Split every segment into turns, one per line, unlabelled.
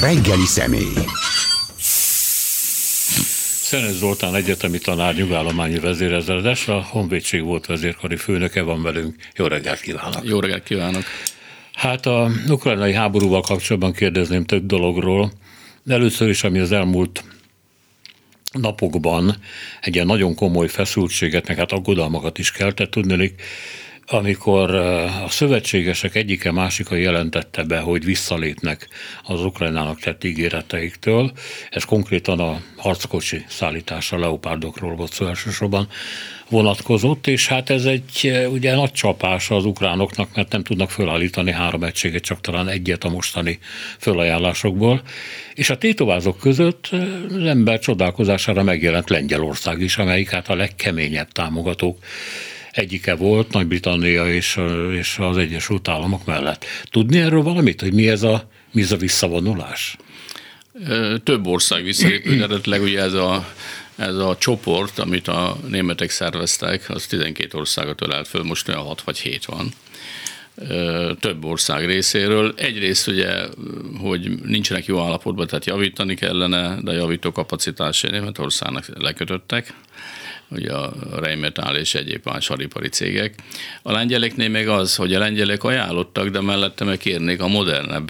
Reggeli személy.
Szenes Zoltán egyetemi tanár, nyugállományi vezérezredes, a Honvédség volt vezérkari főnöke van velünk. Jó reggelt kívánok!
Jó reggelt kívánok!
Hát a ukrajnai háborúval kapcsolatban kérdezném több dologról. Először is, ami az elmúlt napokban egy ilyen nagyon komoly feszültséget, meg hát aggodalmakat is keltett, tudnélik, amikor a szövetségesek egyike másika jelentette be, hogy visszalépnek az Ukrajnának tett ígéreteiktől, ez konkrétan a harckocsi szállítása leopárdokról volt szó elsősorban vonatkozott, és hát ez egy ugye nagy csapás az ukránoknak, mert nem tudnak fölállítani három egységet, csak talán egyet a mostani fölajánlásokból. És a tétovázók között az ember csodálkozására megjelent Lengyelország is, amelyik hát a legkeményebb támogatók egyike volt Nagy-Britannia és, és az Egyesült Államok mellett. Tudni erről valamit, hogy mi ez a, mi ez a visszavonulás?
Több ország visszalépült, eredetileg ugye ez a ez a csoport, amit a németek szerveztek, az 12 országot ölelt föl, most olyan 6 vagy 7 van több ország részéről. Egyrészt ugye, hogy nincsenek jó állapotban, tehát javítani kellene, de javító kapacitásai Németországnak lekötöttek ugye a Rheinmetall és egyéb más hadipari cégek. A lengyeleknél még az, hogy a lengyelek ajánlottak, de mellette meg kérnék a modernebb,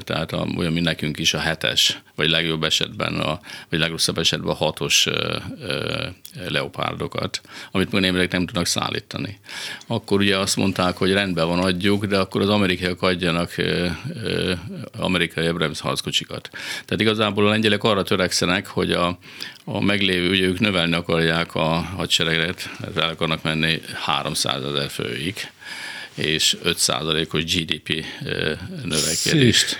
tehát a, olyan, mint nekünk is a hetes, vagy legjobb esetben, a, vagy legrosszabb esetben a hatos leopárdokat, amit németek nem tudnak szállítani. Akkor ugye azt mondták, hogy rendben van, adjuk, de akkor az amerikaiak adjanak amerikai Abrams harckocsikat. Tehát igazából a lengyelek arra törekszenek, hogy a, a meglévő, ugye ők növelni akarják a hadsereget, el akarnak menni 300 ezer főig, és 5%-os GDP növekedést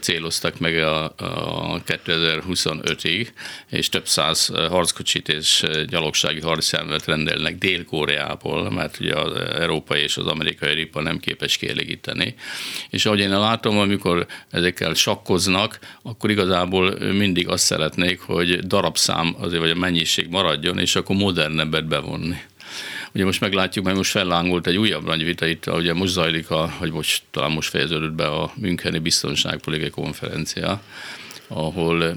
céloztak meg a, a 2025-ig, és több száz harckocsit és gyalogsági harcjárművet rendelnek Dél-Koreából, mert ugye az európai és az amerikai ripa nem képes kielégíteni. És ahogy én látom, amikor ezekkel sakkoznak, akkor igazából mindig azt szeretnék, hogy darabszám azért, vagy a mennyiség maradjon, és akkor modernebbet bevonni. Ugye most meglátjuk, mert most fellángolt egy újabb nagy vita itt, ugye most zajlik, a, hogy most talán most fejeződött be a Müncheni Biztonságpolitikai Konferencia, ahol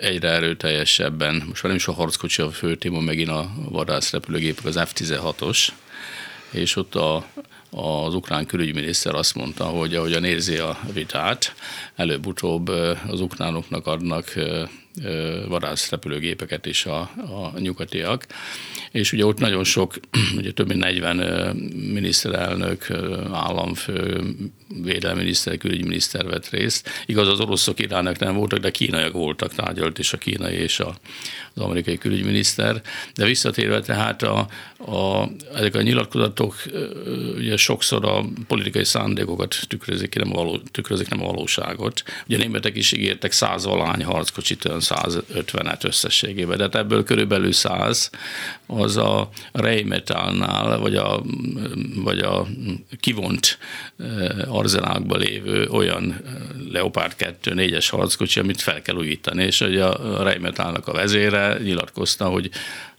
egyre erőteljesebben, most már nem is a harckocsi a fő téma, megint a vadászrepülőgépek, az F-16-os, és ott a, az ukrán külügyminiszter azt mondta, hogy ahogyan érzi a vitát, előbb-utóbb az ukránoknak adnak vadászrepülőgépeket is a, a nyugatiak, és ugye ott nagyon sok, ugye több mint 40 miniszterelnök, államfő, védelminiszter, külügyminiszter vett részt. Igaz, az oroszok irának nem voltak, de kínaiak voltak, tárgyalt is a kínai és a, az amerikai külügyminiszter. De visszatérve tehát a, a, ezek a nyilatkozatok ugye sokszor a politikai szándékokat tükrözik, nem a, való, tükrözik, nem a valóságot. Ugye a németek is ígértek száz valány harckocsit, olyan 150-et összességében, de hát ebből körülbelül 100 az a Rheinmetallnál, vagy a, vagy a kivont arzenálkban lévő olyan Leopard 2 4-es harckocsi, amit fel kell újítani, és hogy a Rheinmetallnak a vezére nyilatkozta, hogy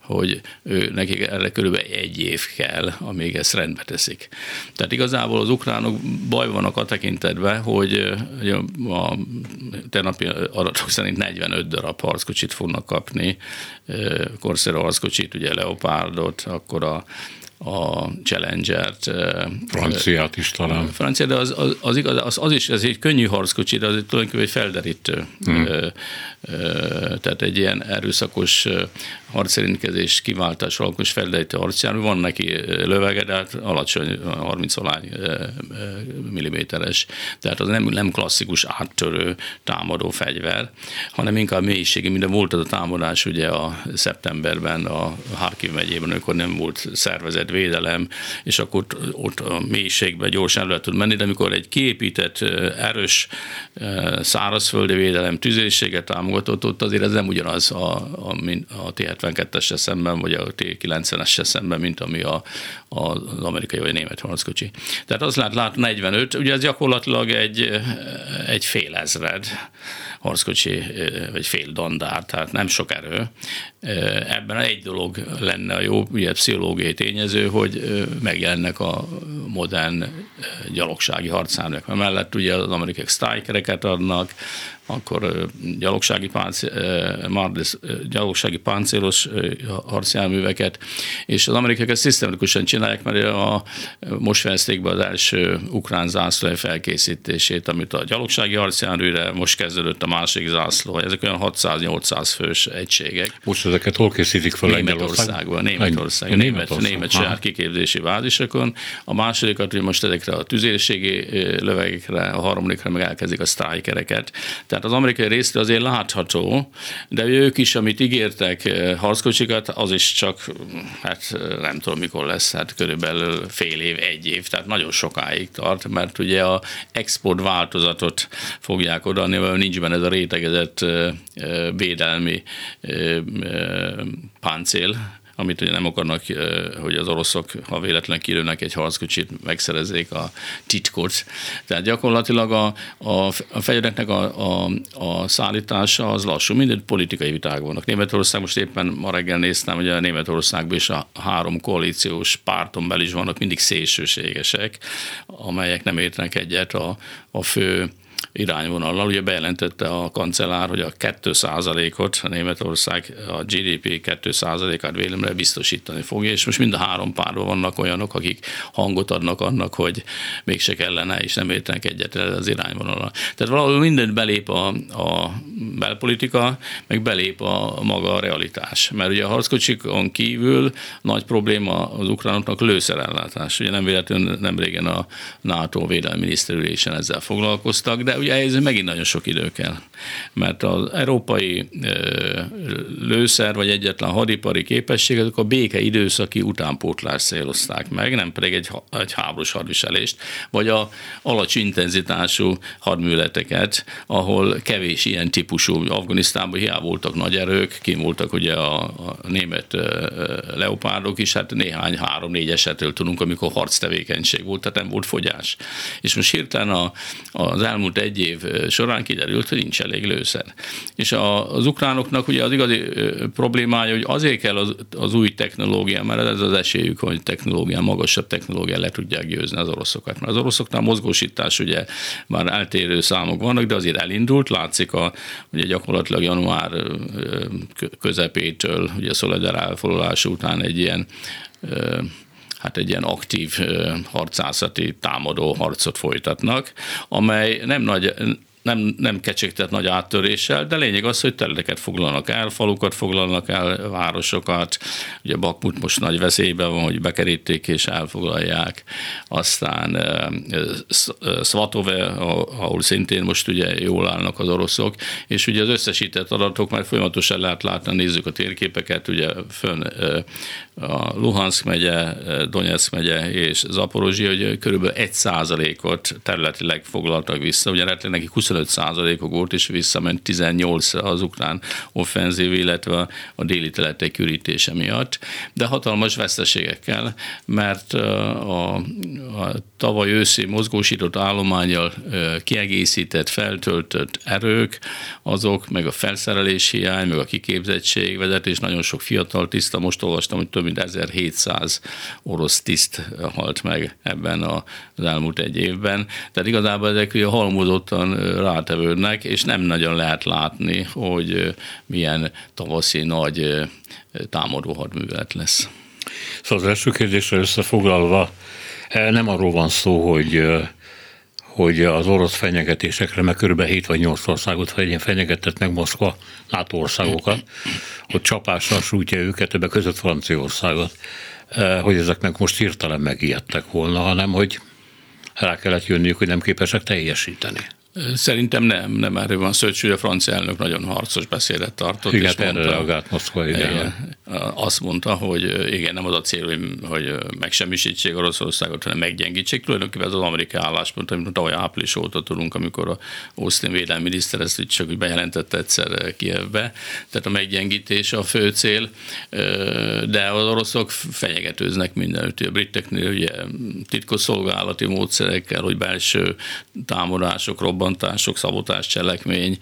hogy ő, nekik erre körülbelül egy év kell, amíg ezt rendbe teszik. Tehát igazából az ukránok baj vannak a tekintetben, hogy a tegnapi adatok szerint 45 darab harckocsit fognak kapni, Corsair harckocsit, ugye Leopardot, akkor a a Challenger-t.
Franciát is talán.
Francia, de az, az, az, igaz, az, az is, ez egy könnyű harckocsi, de az egy tulajdonképpen egy felderítő. Hmm. Tehát egy ilyen erőszakos harcérintkezés kiváltás alkos felderítő harcjármű. Van neki lövege, de hát alacsony, 30 valány milliméteres. Tehát az nem, nem klasszikus áttörő támadó fegyver, hanem inkább mélységi, minden volt az a támadás ugye a szeptemberben a Harkiv megyében, amikor nem volt szervezett védelem, és akkor ott, ott a mélységben gyorsan el tud menni, de amikor egy kiépített, erős szárazföldi védelem tüzérséget támogatott, ott azért ez nem ugyanaz a, a, a T-72-essel szemben, vagy a T-90-essel szemben, mint ami a, az amerikai vagy német harckocsi. Tehát az lát, lát 45, ugye ez gyakorlatilag egy, egy fél ezred harckocsi, vagy fél dandár, tehát nem sok erő, Ebben egy dolog lenne a jó, ugye pszichológiai tényező, hogy megjelennek a modern gyalogsági harcárnök. Mellett ugye az amerikai sztrájkereket adnak, akkor gyalogsági, Mardes, gyalogsági páncélos harcjárműveket, és az amerikaiak ezt szisztematikusan csinálják, mert a, most fejezték be az első ukrán zászló felkészítését, amit a gyalogsági harcjárműre most kezdődött a másik zászló. Ezek olyan 600-800 fős egységek.
Most ezeket hol készítik fel?
Németországban, Németország, német, német saját kiképzési bázisokon. A másodikat, hogy most ezekre a tüzérségi lövegekre, a harmadikra meg elkezdik a sztrájkereket. Tehát az amerikai részre azért látható, de ők is, amit ígértek harckocsikat, az is csak, hát nem tudom mikor lesz, hát körülbelül fél év, egy év, tehát nagyon sokáig tart, mert ugye a export változatot fogják odaadni, mert nincs benne ez a rétegezett védelmi páncél, amit ugye nem akarnak, hogy az oroszok, ha véletlen kilőnek egy harckocsit, megszerezzék a titkot. Tehát gyakorlatilag a, a, a fegyvereknek a, a, a szállítása az lassú, minden politikai viták vannak. Németország most éppen ma reggel néztem, hogy a Németországban is a három koalíciós párton belül is vannak mindig szélsőségesek, amelyek nem értenek egyet a, a fő irányvonallal. Ugye bejelentette a kancellár, hogy a 2%-ot, a Németország a GDP 2%-át vélemre biztosítani fogja, és most mind a három párban vannak olyanok, akik hangot adnak annak, hogy mégse kellene, és nem értenek egyet az irányvonallal. Tehát valahol mindent belép a, a belpolitika, meg belép a maga a realitás. Mert ugye a harckocsikon kívül nagy probléma az ukránoknak lőszerellátás. Ugye nem véletlenül nem régen a NATO védelmi miniszterülésen ezzel foglalkoztak, de ugye ez megint nagyon sok idő kell, mert az európai lőszer vagy egyetlen hadipari képesség, azok a béke időszaki utánpótlás célozták meg, nem pedig egy, egy háborús hadviselést, vagy a alacsony intenzitású hadműleteket, ahol kevés ilyen típusú, Afganisztánban hiába voltak nagy erők, kim voltak ugye a, a német leopárdok is, hát néhány három-négy esetről tudunk, amikor harctevékenység volt, tehát nem volt fogyás. És most hirtelen a, az elmúlt egy év során kiderült, hogy nincs elég lőszer. És a, az ukránoknak ugye az igazi problémája, hogy azért kell az, az új technológia, mert ez az esélyük, hogy technológia, magasabb technológia le tudják győzni az oroszokat. Mert az oroszoknál mozgósítás ugye már eltérő számok vannak, de azért elindult, látszik a, ugye gyakorlatilag január közepétől, ugye a Szoledár elfoglalása után egy ilyen hát egy ilyen aktív harcászati támadó harcot folytatnak, amely nem nagy, nem, nem kecsegtet nagy áttöréssel, de lényeg az, hogy területeket foglalnak el, falukat foglalnak el, városokat. Ugye Bakmut most nagy veszélyben van, hogy bekerítik és elfoglalják. Aztán eh, eh, Svatove, eh, ahol szintén most ugye jól állnak az oroszok, és ugye az összesített adatok már folyamatosan lehet látni, nézzük a térképeket, ugye fönn a Luhansk megye, Donetsk megye és Zaporozsia, hogy körülbelül egy százalékot területileg foglaltak vissza, ugye lehet nekik 20 25%-ok volt, és visszament 18 az ukrán offenzív, illetve a déli teletek ürítése miatt, de hatalmas veszteségekkel, mert a, a tavaly őszi mozgósított állományjal kiegészített, feltöltött erők, azok, meg a felszerelés hiány, meg a kiképzettség, vezetés, nagyon sok fiatal tiszta, most olvastam, hogy több mint 1700 orosz tiszt halt meg ebben az elmúlt egy évben. Tehát igazából ezek ugye halmozottan rátevődnek, és nem nagyon lehet látni, hogy milyen tavaszi nagy támadó hadművelet lesz.
Szóval az első kérdésre összefoglalva, nem arról van szó, hogy hogy az orosz fenyegetésekre, mert kb. 7 vagy 8 országot fenyegetett meg Moszkva, NATO országokat, hogy csapással sújtja őket, többek között Franciaországot, eh, hogy ezeknek most hirtelen megijedtek volna, hanem hogy rá kellett jönniük, hogy nem képesek teljesíteni.
Szerintem nem, nem erről van szó, hogy a francia elnök nagyon harcos beszédet tartott.
Igen, és mondta, reagált Moszkva, igen. igen
azt mondta, hogy igen, nem az a cél, hogy, hogy megsemmisítsék Oroszországot, hanem meggyengítsék. Tulajdonképpen ez az amerikai álláspont, amit tavaly április óta tudunk, amikor a Austin védelmi miniszter ezt csak úgy bejelentette egyszer Kievbe. Tehát a meggyengítés a fő cél, de az oroszok fenyegetőznek mindenütt. A briteknél ugye titkosszolgálati módszerekkel, hogy belső támadások, robbantások, szabotás cselekmény.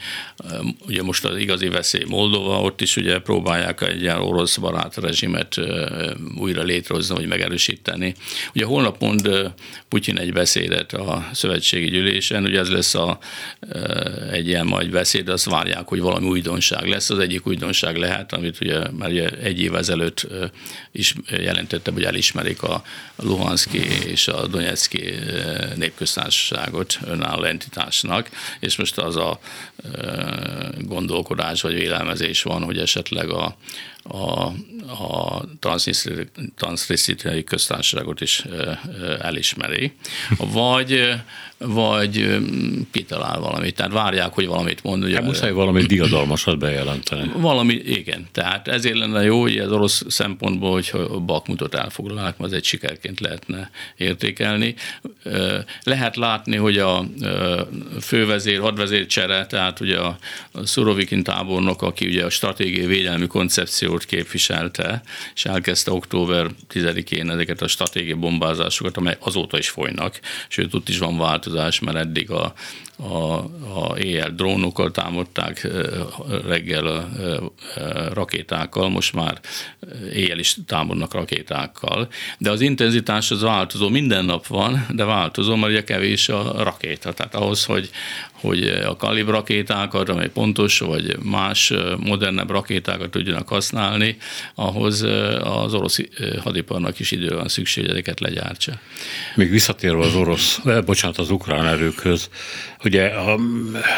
Ugye most az igazi veszély Moldova, ott is ugye próbálják egy ilyen orosz barát rezsimet újra létrehozni, vagy megerősíteni. Ugye holnap mond Putyin egy beszédet a szövetségi gyűlésen, ugye ez lesz a, egy ilyen majd beszéd, azt várják, hogy valami újdonság lesz. Az egyik újdonság lehet, amit ugye már ugye egy év ezelőtt is jelentette, hogy elismerik a Luhanszki és a Donetszki népköztársaságot önálló entitásnak, és most az a gondolkodás vagy vélelmezés van, hogy esetleg a, a, a transznisztriai köztársaságot is elismeri, vagy vagy kitalál valamit. Tehát várják, hogy valamit mond.
Ugye, hát muszáj valami diadalmasat bejelenteni.
Valami, igen. Tehát ezért lenne jó, hogy az orosz szempontból, hogy Bakmutot elfoglalnák, az egy sikerként lehetne értékelni. Lehet látni, hogy a fővezér, hadvezér csere, tehát ugye a Szurovikin tábornok, aki ugye a stratégiai védelmi koncepciót képviselte, és elkezdte október 10-én ezeket a stratégiai bombázásokat, amely azóta is folynak, sőt, ott is van változás, mert eddig a, a, a éjjel drónokkal támadták, reggel a, rakétákkal, most már éjjel is támadnak rakétákkal. De az intenzitás az változó, minden nap van, de változó, mert ugye kevés a rakéta. Tehát ahhoz, hogy, hogy a kalib rakétákat, amely pontos, vagy más modernebb rakétákat tudjanak használni, ahhoz az orosz hadiparnak is idő van szükség, ezeket legyártsa.
Még visszatérve az orosz, bocsánat, az ukrán erőkhöz, ugye a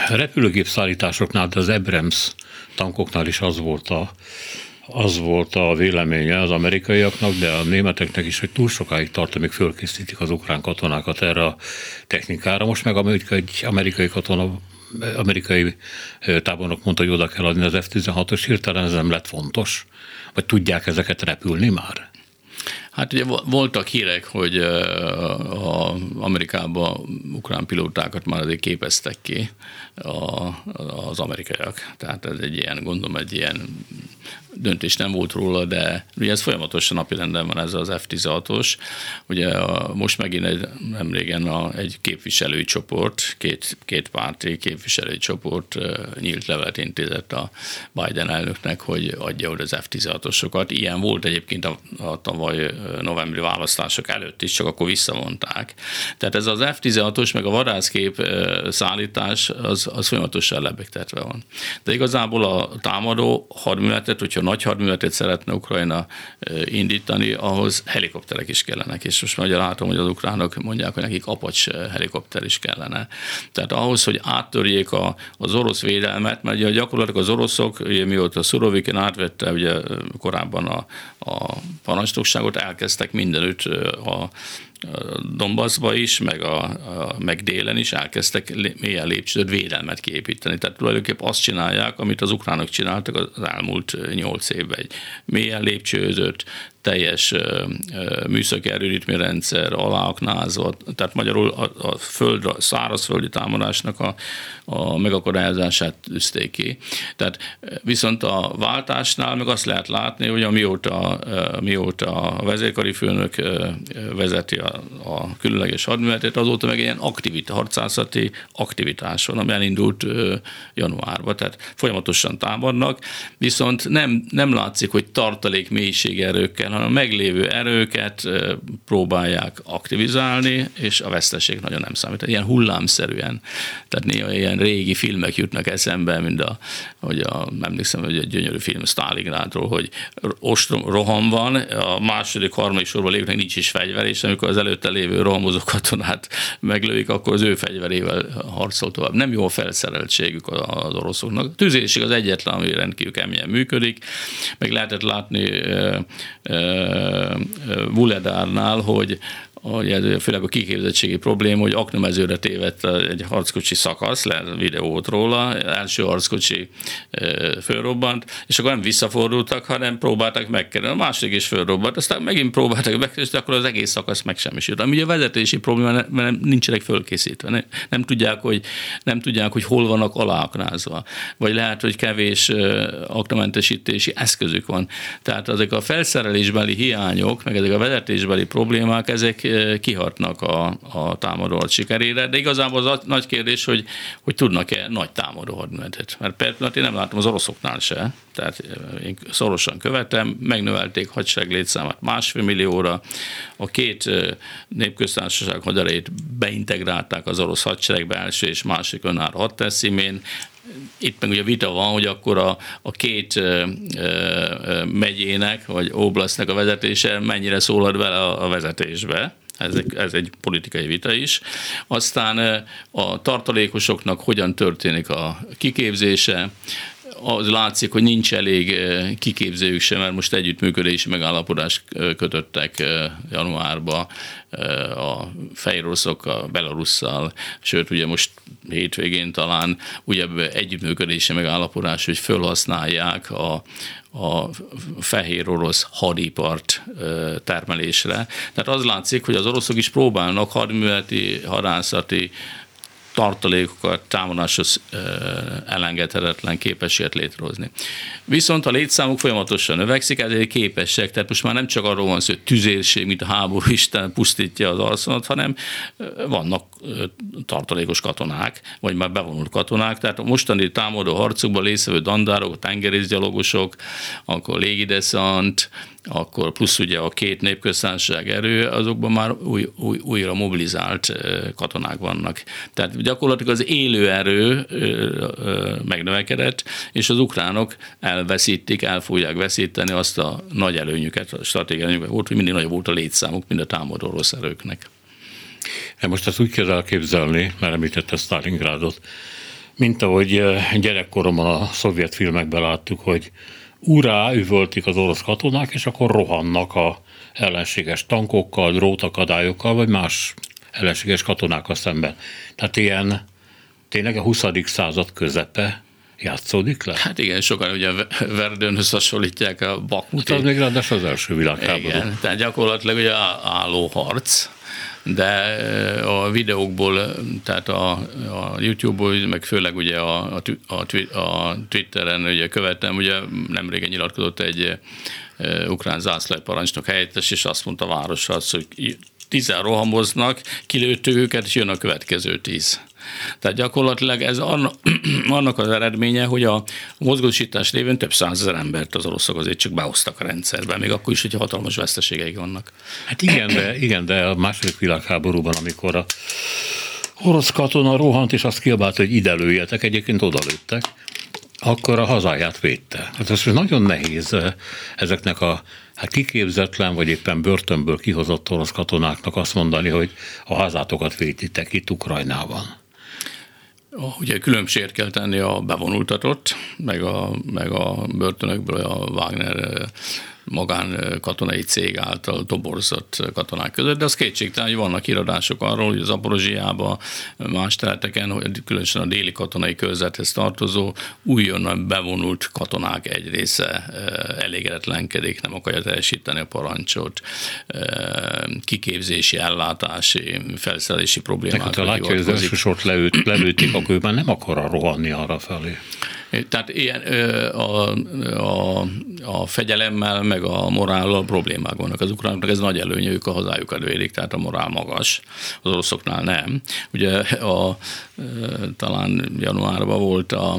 repülőgép szállításoknál, de az Ebrems tankoknál is az volt a az volt a véleménye az amerikaiaknak, de a németeknek is, hogy túl sokáig tart, amíg fölkészítik az ukrán katonákat erre a technikára. Most meg amerikai, egy amerikai katona amerikai tábornok mondta, hogy oda kell adni az F-16-os, hirtelen ez nem lett fontos? Vagy tudják ezeket repülni már?
Hát ugye voltak hírek, hogy a Amerikában ukrán pilótákat már azért képeztek ki az amerikaiak. Tehát ez egy ilyen, gondolom, egy ilyen döntés nem volt róla, de ugye ez folyamatosan napirenden van ez az F-16-os. Ugye a, most megint egy, nem régen a, egy képviselőcsoport, két, két párti képviselőcsoport nyílt levelet intézett a Biden elnöknek, hogy adja oda az F-16-osokat. Ilyen volt egyébként a, a tavaly novemberi választások előtt is, csak akkor visszavonták. Tehát ez az F-16-os meg a vadászkép szállítás az, az folyamatosan lebegtetve van. De igazából a támadó hadműveletet, hogyha nagy hadműveletet szeretne Ukrajna indítani, ahhoz helikopterek is kellenek, és most már látom, hogy az ukránok mondják, hogy nekik apacs helikopter is kellene. Tehát ahhoz, hogy áttörjék a, az orosz védelmet, mert ugye gyakorlatilag az oroszok, ugye mióta Szurovikin átvette ugye korábban a, a parancsnokságot, elkezdtek mindenütt a Donbassba is, meg, a, a, meg délen is elkezdtek mélyen lépcsőt védelmet kiépíteni. Tehát tulajdonképpen azt csinálják, amit az ukránok csináltak az elmúlt nyolc évben. Egy mélyen lépcsőzött, teljes műszaki erőritményrendszer aláaknázva, tehát magyarul a, a föld, a szárazföldi támadásnak a, a megakadályozását tűzték ki. Tehát viszont a váltásnál meg azt lehet látni, hogy amióta, mióta a vezérkari főnök vezeti a, a különleges hadműveletet, azóta meg ilyen aktivitás, harcászati aktivitás van, ami elindult januárban, tehát folyamatosan támadnak, viszont nem, nem látszik, hogy tartalék mélységerőkkel, hanem a meglévő erőket próbálják aktivizálni, és a veszteség nagyon nem számít. Ilyen hullámszerűen. Tehát néha ilyen régi filmek jutnak eszembe, mint a, hogy a, emlékszem, hogy egy gyönyörű film Stalingrádról, hogy ostrom, roham van, a második, harmadik sorban lévőnek nincs is fegyver, és amikor előtte lévő rohamozó katonát meglőik, akkor az ő fegyverével harcol tovább. Nem jó a felszereltségük az oroszoknak. A tüzésig az egyetlen, ami rendkívül keményen működik, meg lehetett látni Vuledárnál, hogy főleg a kiképzettségi probléma, hogy aknamezőre tévedt egy harckocsi szakasz, lehet videót róla, első harckocsi fölrobbant, és akkor nem visszafordultak, hanem próbáltak megkerülni. A másik is fölrobbant, aztán megint próbáltak megkerülni, akkor az egész szakasz megsemmisült. Ami a vezetési probléma, mert nincsenek fölkészítve. Nem, nem, tudják, hogy, nem tudják, hogy hol vannak aláaknázva. Vagy lehet, hogy kevés aknamentesítési eszközük van. Tehát ezek a felszerelésbeli hiányok, meg ezek a vezetésbeli problémák, ezek kihatnak a, a támadó sikerére, de igazából az a nagy kérdés, hogy, hogy tudnak-e nagy támadó hadmenetet. Mert per én nem látom az oroszoknál se, tehát én szorosan követem, megnövelték hadsereg létszámát másfél millióra, a két népköztársaság haderejét beintegrálták az orosz hadseregbe első és másik önálló hadteszimén, itt meg ugye vita van, hogy akkor a, a két ö, ö, megyének, vagy oblasznak a vezetése mennyire szólad bele a, a vezetésbe. Ez egy, ez egy politikai vita is. Aztán a tartalékosoknak hogyan történik a kiképzése, az látszik, hogy nincs elég kiképzőjük sem, mert most együttműködési megállapodást kötöttek januárban a fejroszokkal, a Belarusszal, sőt ugye most hétvégén talán újabb együttműködési megállapodás, hogy felhasználják a, a fehér orosz hadipart termelésre. Tehát az látszik, hogy az oroszok is próbálnak hadműveleti, hadászati tartalékokat támadáshoz elengedhetetlen képességet létrehozni. Viszont a létszámuk folyamatosan növekszik, ezért képesek, tehát most már nem csak arról van szó, hogy tüzérség, mint a háború Isten pusztítja az arszonot, hanem vannak tartalékos katonák, vagy már bevonult katonák, tehát a mostani támadó harcokban részvevő dandárok, tengerészgyalogosok, akkor légideszant, akkor plusz ugye a két népköztársaság erő, azokban már új, új, újra mobilizált katonák vannak. Tehát gyakorlatilag az élő erő megnövekedett, és az ukránok elveszítik, el fogják veszíteni azt a nagy előnyüket, a stratégiai előnyüket volt, hogy mindig nagyobb volt a létszámuk, mint a támadó rossz erőknek.
Hát most ezt úgy kell elképzelni, mert említette Stalingrádot, mint ahogy gyerekkoromban a szovjet filmekben láttuk, hogy urá üvöltik az orosz katonák, és akkor rohannak a ellenséges tankokkal, drótakadályokkal, vagy más ellenséges katonákkal szemben. Tehát ilyen tényleg a 20. század közepe játszódik le?
Hát igen, sokan ugye Verdőnhöz hasonlítják a Bakmuti.
Hát az még ráadásul az első világháború.
Igen, tehát gyakorlatilag ugye álló harc, de a videókból, tehát a, a YouTube-ból, meg főleg ugye a, a, a Twitteren ugye követem, ugye nem régen nyilatkozott egy ukrán parancsnok helyettes, és azt mondta a városra, hogy tízen rohamoznak, kilőttük őket, és jön a következő tíz. Tehát gyakorlatilag ez annak az eredménye, hogy a mozgósítás révén több százezer embert az oroszok azért csak behoztak a rendszerbe, még akkor is, hogy hatalmas veszteségeik vannak.
Hát igen, de, igen, de a második világháborúban, amikor a orosz katona rohant, és azt kiabált, hogy ide lőjetek, egyébként oda lőttek, akkor a hazáját védte. Hát ez nagyon nehéz eh, ezeknek a hát kiképzetlen, vagy éppen börtönből kihozott orosz katonáknak azt mondani, hogy a hazátokat véditek itt Ukrajnában.
Ugye különbséget kell tenni a bevonultatott, meg a, meg a börtönökből a Wagner magán katonai cég által toborzott katonák között, de az kétségtelen, hogy vannak iradások arról, hogy az Aporozsiában, más területeken, hogy különösen a déli katonai körzethez tartozó újonnan bevonult katonák egy része elégedetlenkedik, nem akarja teljesíteni a parancsot, kiképzési, ellátási, felszerelési problémákat.
Ha látja, hogy az első sort lelőtték, akkor ő már nem akar rohanni arra felé.
Tehát ilyen a, a, a fegyelemmel, meg a morállal problémák vannak. Az ukránoknak ez nagy előnye, ők a hazájukat védik, tehát a morál magas, az oroszoknál nem. Ugye a, talán januárban volt a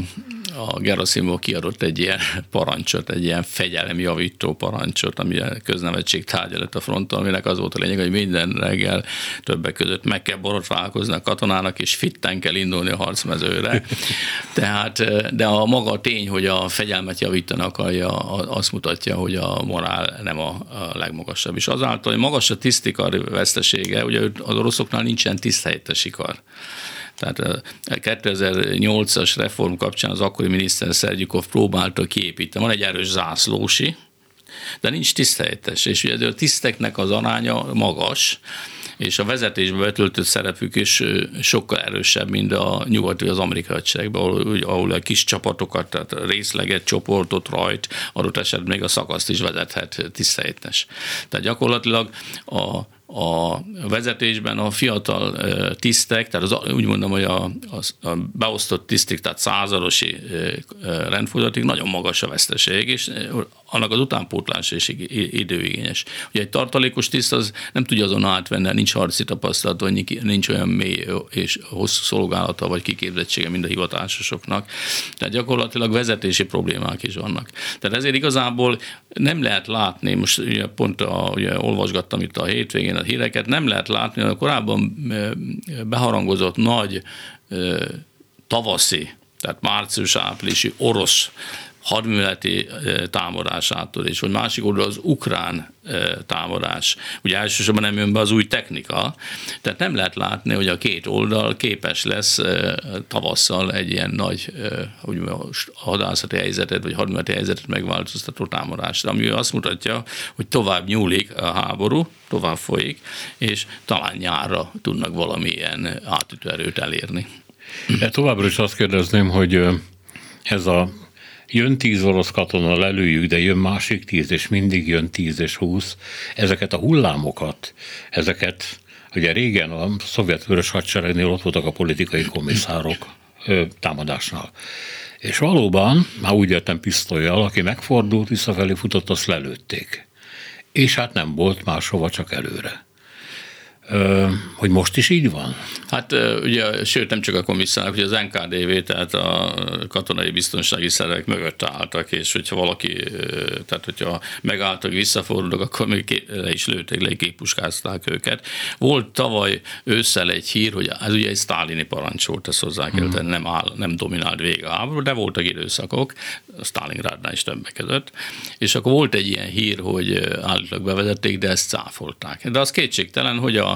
a Gerasimov kiadott egy ilyen parancsot, egy ilyen fegyelemjavító parancsot, ami a köznevetség tárgya lett a fronton, aminek az volt a lényeg, hogy minden reggel többek között meg kell borotválkozni a katonának, és fitten kell indulni a harcmezőre. Tehát, de a maga tény, hogy a fegyelmet javítani akarja, azt mutatja, hogy a morál nem a, a legmagasabb. És azáltal, hogy magas a tisztikar vesztesége, ugye az oroszoknál nincsen tiszthelyettes ikar. Tehát a 2008-as reform kapcsán az akkori miniszter Szergyukov próbálta kiépíteni. Van egy erős zászlósi, de nincs tiszthelyettes, és ugye a tiszteknek az aránya magas, és a vezetésbe betöltött szerepük is sokkal erősebb, mint a nyugati az amerikai hadseregben, ahol, ahol a kis csapatokat, tehát részleget, csoportot, rajt, adott esetben még a szakaszt is vezethet tiszteletnes. Tehát gyakorlatilag a a vezetésben a fiatal tisztek, tehát az, úgy mondom, hogy a, a, a beosztott tisztik, tehát századosi rendfolyamatig nagyon magas a veszteség, és annak az utánpótlás is időigényes. Ugye egy tartalékos tiszt az nem tudja azon átvenni, nincs harci tapasztalat, vagy nincs olyan mély és hosszú szolgálata, vagy kiképzettsége, mint a hivatásosoknak. Tehát gyakorlatilag vezetési problémák is vannak. Tehát ezért igazából nem lehet látni, most ugye pont a, ugye olvasgattam itt a hétvégén a híreket, nem lehet látni, hogy a korábban beharangozott nagy tavaszi, tehát március-áprilisi orosz hadműveleti támadásától, és hogy másik oldal az ukrán támadás. Ugye elsősorban nem jön be az új technika, tehát nem lehet látni, hogy a két oldal képes lesz tavasszal egy ilyen nagy hogy hadászati helyzetet, vagy hadműveleti helyzetet megváltoztató támadást, ami azt mutatja, hogy tovább nyúlik a háború, tovább folyik, és talán nyárra tudnak valamilyen átütő erőt elérni.
De továbbra is azt kérdezném, hogy ez a jön tíz orosz katona, lelőjük, de jön másik tíz, és mindig jön tíz és húsz. Ezeket a hullámokat, ezeket, ugye régen a szovjet vörös hadseregnél ott voltak a politikai komisszárok támadásnál. És valóban, már úgy értem pisztolyjal, aki megfordult, visszafelé futott, azt lelőtték. És hát nem volt máshova, csak előre hogy most is így van?
Hát ugye, sőt nem csak a komisszárok, hogy az NKDV, tehát a katonai biztonsági szervek mögött álltak, és hogyha valaki, tehát hogyha megálltak, visszafordultak, akkor még le is lőtték, le képuskázták őket. Volt tavaly ősszel egy hír, hogy ez ugye egy sztálini parancs volt, ezt hozzá kell tenni, nem, áll, nem dominált vége a háború, de voltak időszakok, Stalingrádnál is többek között, és akkor volt egy ilyen hír, hogy állítólag bevezették, de ezt cáfolták. De az kétségtelen, hogy a,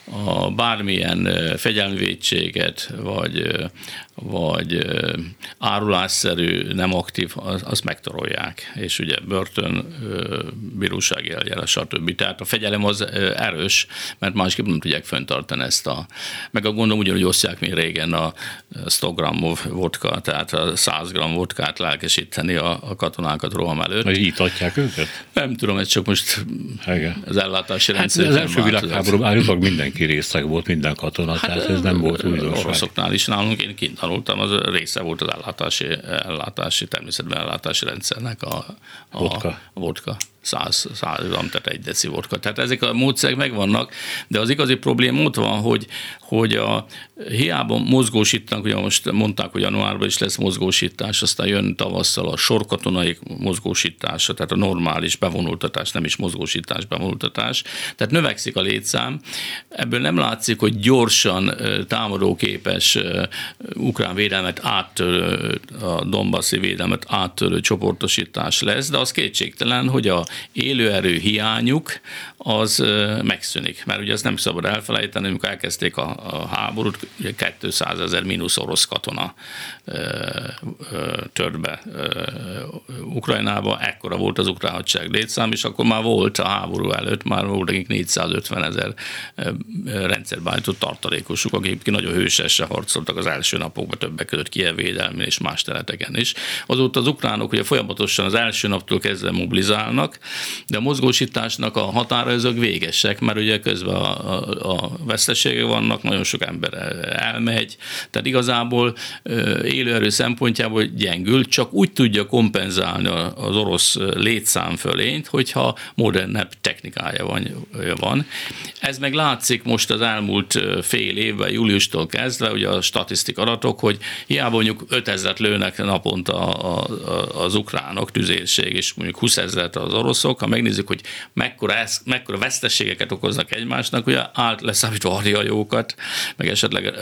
a bármilyen fegyelmvédséget, vagy, vagy árulásszerű, nem aktív, az, azt megtorolják, és ugye börtön, bírósági eljárás, stb. Tehát a fegyelem az erős, mert másképp nem tudják fenntartani ezt a... Meg a gondom ugyanúgy osztják, mint régen a 100 g vodka, tehát a 100 g vodkát lelkesíteni a, a katonákat roham előtt.
Vagy ítatják őket?
Nem tudom, ez csak most Igen. az ellátási rendszer.
Hát az első világháborúban állítólag mindenki részeg volt, minden katona, hát, tehát ez nem volt újdonság.
Oroszoknál is nálunk, én kint tanultam, az része volt az ellátási, ellátási természetben ellátási rendszernek a, a, vodka. a vodka. 100, 100 gram, tehát egy deci vodka. Tehát ezek a módszerek megvannak, de az igazi probléma ott van, hogy, hogy a, hiába mozgósítanak, ugye most mondták, hogy januárban is lesz mozgósítás, aztán jön tavasszal a sorkatonai mozgósítása, tehát a normális bevonultatás, nem is mozgósítás, bevonultatás. Tehát növekszik a létszám. Ebből nem látszik, hogy gyorsan támadóképes ukrán védelmet áttörő, a Donbassi védelmet áttörő csoportosítás lesz, de az kétségtelen, hogy a élőerő hiányuk az megszűnik. Mert ugye ezt nem szabad elfelejteni, amikor elkezdték a, háborút, ugye 200 ezer mínusz orosz katona tört be Ukrajnába, ekkora volt az ukrán hadsereg létszám, és akkor már volt a háború előtt, már volt akik 450 ezer rendszerbeállított tartalékosuk, akik nagyon hősesen harcoltak az első napokban többek között Kiev és más területeken is. Azóta az ukránok ugye folyamatosan az első naptól kezdve mobilizálnak, de a mozgósításnak a határa ezek végesek, mert ugye közben a, a, a veszteségek vannak, nagyon sok ember elmegy, tehát igazából élőerő szempontjából gyengül, csak úgy tudja kompenzálni az orosz létszám fölényt, hogyha modernebb technikája van. van. Ez meg látszik most az elmúlt fél évben, júliustól kezdve, ugye a statisztik adatok, hogy hiába mondjuk 5000 lőnek naponta az ukránok tüzérség, és mondjuk 20 ezeret az oroszok, ha megnézzük, hogy mekkora, ez, mekkora veszteségeket okoznak egymásnak, ugye át leszámítva a hajókat, meg esetleg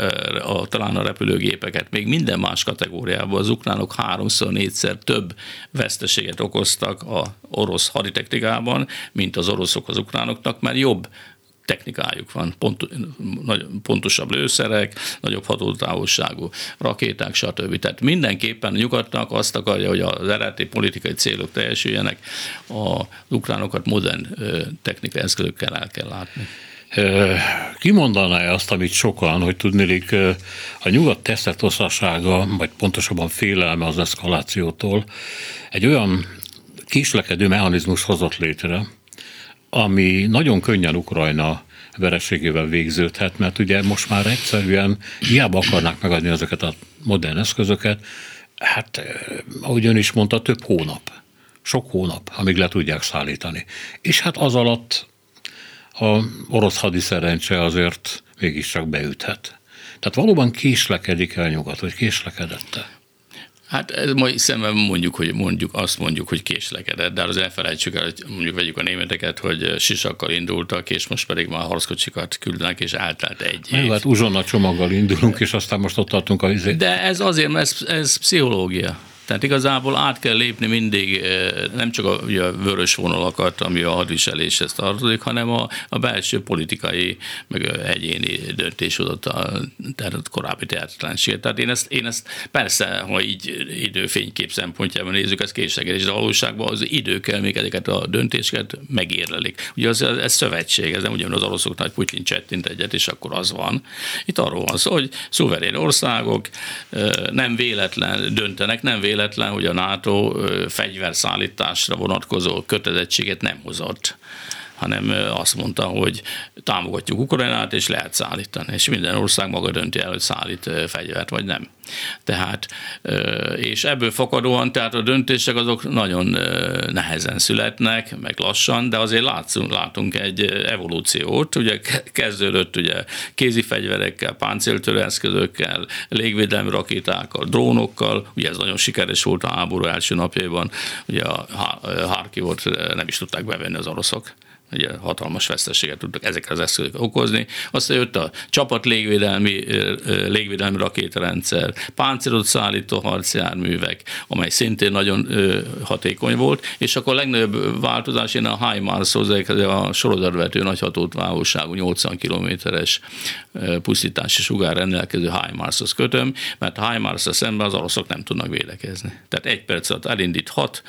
a, talán a repülőgépeket, még minden más kategóriában az ukránok háromszor, négyszer több veszteséget okoztak a orosz haditechnikában, mint az oroszok az ukránoknak, mert jobb technikájuk van, pont, nagy, pontosabb lőszerek, nagyobb hatótávolságú rakéták, stb. Tehát mindenképpen a nyugatnak azt akarja, hogy az eredeti politikai célok teljesüljenek, az ukránokat modern technikai eszközökkel el kell látni.
kimondaná azt, amit sokan, hogy tudnélik a nyugat teszetosztasága, vagy pontosabban félelme az eszkalációtól egy olyan késlekedő mechanizmus hozott létre, ami nagyon könnyen Ukrajna vereségével végződhet, mert ugye most már egyszerűen hiába akarnák megadni ezeket a modern eszközöket, hát ahogy ön is mondta, több hónap, sok hónap, amíg le tudják szállítani. És hát az alatt a orosz hadiszerencse azért mégiscsak beüthet. Tehát valóban késlekedik el nyugat, vagy késlekedette?
Hát ez mai szemben mondjuk, hogy mondjuk, azt mondjuk, hogy késlekedett, de az elfelejtsük el, hogy mondjuk vegyük a németeket, hogy sisakkal indultak, és most pedig már harckocsikat küldenek, és eltelt egy év.
Jó, hát uzsonna csomaggal indulunk, és aztán most ott tartunk a izé.
De ez azért, mert ez, ez pszichológia. Tehát igazából át kell lépni mindig eh, nem csak a, a vörös vonalakat, ami a hadviseléshez tartozik, hanem a, a belső politikai, meg a egyéni döntéshozott a tehát korábbi tehetetlenséget. Tehát én ezt, én ezt persze, ha így időfénykép szempontjában nézzük, ez késlekedés, de valóságban az idő kell még ezeket a döntéseket megérlelik. Ugye az, ez szövetség, ez nem ugyan az oroszoknak, hogy Putyin csettint egyet, és akkor az van. Itt arról van szó, hogy szuverén országok eh, nem véletlen döntenek, nem véletlen véletlen, hogy a NATO fegyverszállításra vonatkozó kötelezettséget nem hozott hanem azt mondta, hogy támogatjuk Ukrajnát, és lehet szállítani. És minden ország maga dönti el, hogy szállít fegyvert, vagy nem. Tehát, és ebből fakadóan, tehát a döntések azok nagyon nehezen születnek, meg lassan, de azért látszunk, látunk egy evolúciót, ugye kezdődött ugye kézi fegyverekkel, páncéltörő eszközökkel, légvédelmi rakétákkal, drónokkal, ugye ez nagyon sikeres volt a háború első napjaiban, ugye a Harkivot nem is tudták bevenni az oroszok ugye hatalmas veszteséget tudtak ezekre az eszközök okozni. Aztán jött a csapat légvédelmi, légvédelmi rakétarendszer, páncélozott szállító harcjárművek, amely szintén nagyon hatékony volt, és akkor a legnagyobb változás én a HIMARS-hoz, a sorozatvető nagyhatótávolságú 80 kilométeres pusztítási sugár rendelkező HIMARS-hoz kötöm, mert a himars szemben az oroszok nem tudnak védekezni. Tehát egy perc alatt elindít hat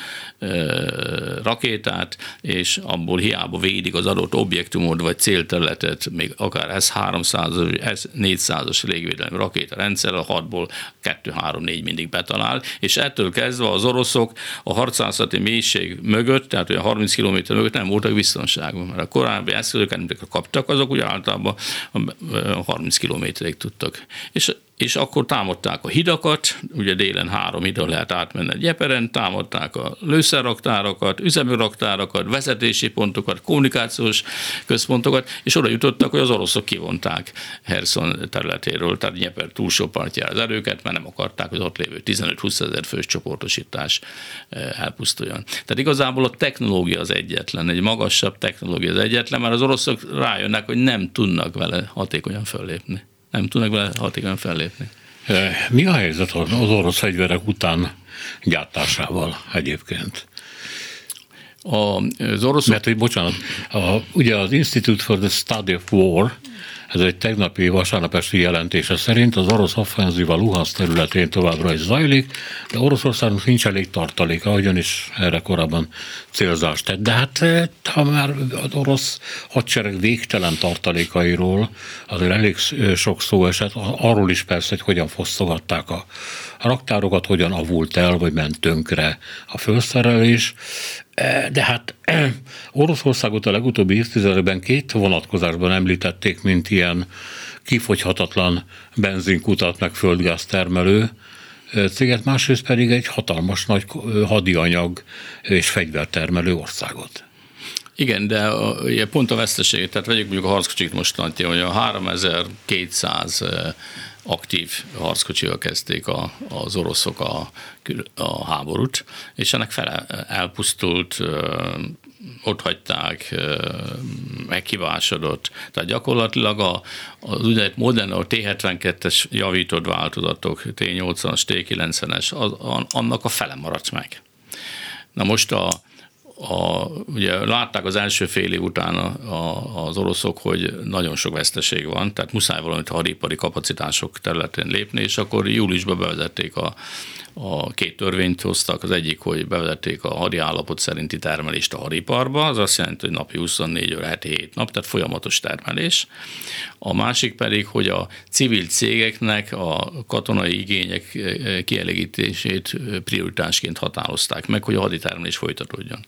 rakétát, és abból hiába védik az adott objektumot vagy célterületet, még akár S-300, S-400-as légvédelmi rakéta rendszer, a hatból 2-3-4 mindig betalál, és ettől kezdve az oroszok a harcászati mélység mögött, tehát olyan 30 km mögött nem voltak biztonságban, mert a korábbi eszközöket, amiket kaptak, azok ugye általában 30 kilométerig tudtak. És és akkor támadták a hidakat, ugye délen három hidon lehet átmenni egy Gyeperen, támadták a lőszerraktárakat, üzeműraktárakat, vezetési pontokat, kommunikációs központokat, és oda jutottak, hogy az oroszok kivonták Herson területéről, tehát Nyeper túlsó partjára az erőket, mert nem akarták, hogy ott lévő 15-20 ezer fős csoportosítás eh, elpusztuljon. Tehát igazából a technológia az egyetlen, egy magasabb technológia az egyetlen, mert az oroszok rájönnek, hogy nem tudnak vele hatékonyan föllépni nem tudnak vele hatékonyan fellépni.
Mi a helyzet az orosz fegyverek után gyártásával egyébként? Az orosz... Mert, hogy bocsánat, a, ugye az Institute for the Study of War ez egy tegnapi vasárnap esti jelentése szerint az orosz offenzíva Luhansz területén továbbra is zajlik, de Oroszországnak nincs elég tartalék, ahogyan is erre korábban célzást tett. De hát eh, ha már az orosz hadsereg végtelen tartalékairól azért elég eh, sok szó esett, arról is persze, hogy hogyan fosztogatták a raktárokat, hogyan avult el, vagy ment tönkre a felszerelés. De hát Oroszországot a legutóbbi évtizedekben két vonatkozásban említették, mint ilyen kifogyhatatlan benzinkutat, meg földgáz termelő céget, másrészt pedig egy hatalmas nagy hadianyag és fegyvertermelő országot.
Igen, de a, pont a veszteség, tehát vegyük mondjuk a harckocsit most hogy a 3200 aktív harckocsival kezdték a, az oroszok a, a háborút, és ennek fele elpusztult, ott hagyták, meghibásodott. Tehát gyakorlatilag a, az úgynevezett modern, a T-72-es javított változatok, T-80-as, T-90-es, az, annak a fele maradt meg. Na most a, a, ugye látták az első fél év után a, a, az oroszok, hogy nagyon sok veszteség van, tehát muszáj valamit a hadipari kapacitások területén lépni, és akkor júliusban bevezették a, a két törvényt hoztak, az egyik, hogy bevezették a hadi állapot szerinti termelést a hadiparba, az azt jelenti, hogy napi 24 óra, heti 7 nap, tehát folyamatos termelés. A másik pedig, hogy a civil cégeknek a katonai igények kielégítését prioritásként határozták meg, hogy a haditermelés folytatódjon.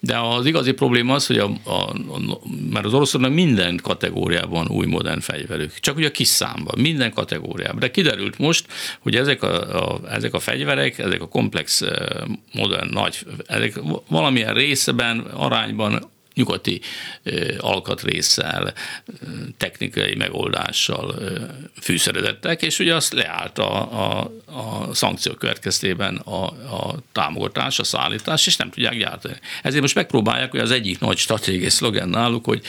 De az igazi probléma az, hogy a, a, a, mert az oroszoknak minden kategóriában új modern fegyverük, csak ugye a kis számban, minden kategóriában. De kiderült most, hogy ezek a, a, ezek a fegyverek, ezek a komplex, modern, nagy, ezek valamilyen részben, arányban nyugati alkatrészsel, technikai megoldással fűszerezettek, és ugye azt leállt a, a, a szankciók következtében a, a támogatás, a szállítás, és nem tudják gyártani. Ezért most megpróbálják, hogy az egyik nagy stratégiai szlogen náluk, hogy,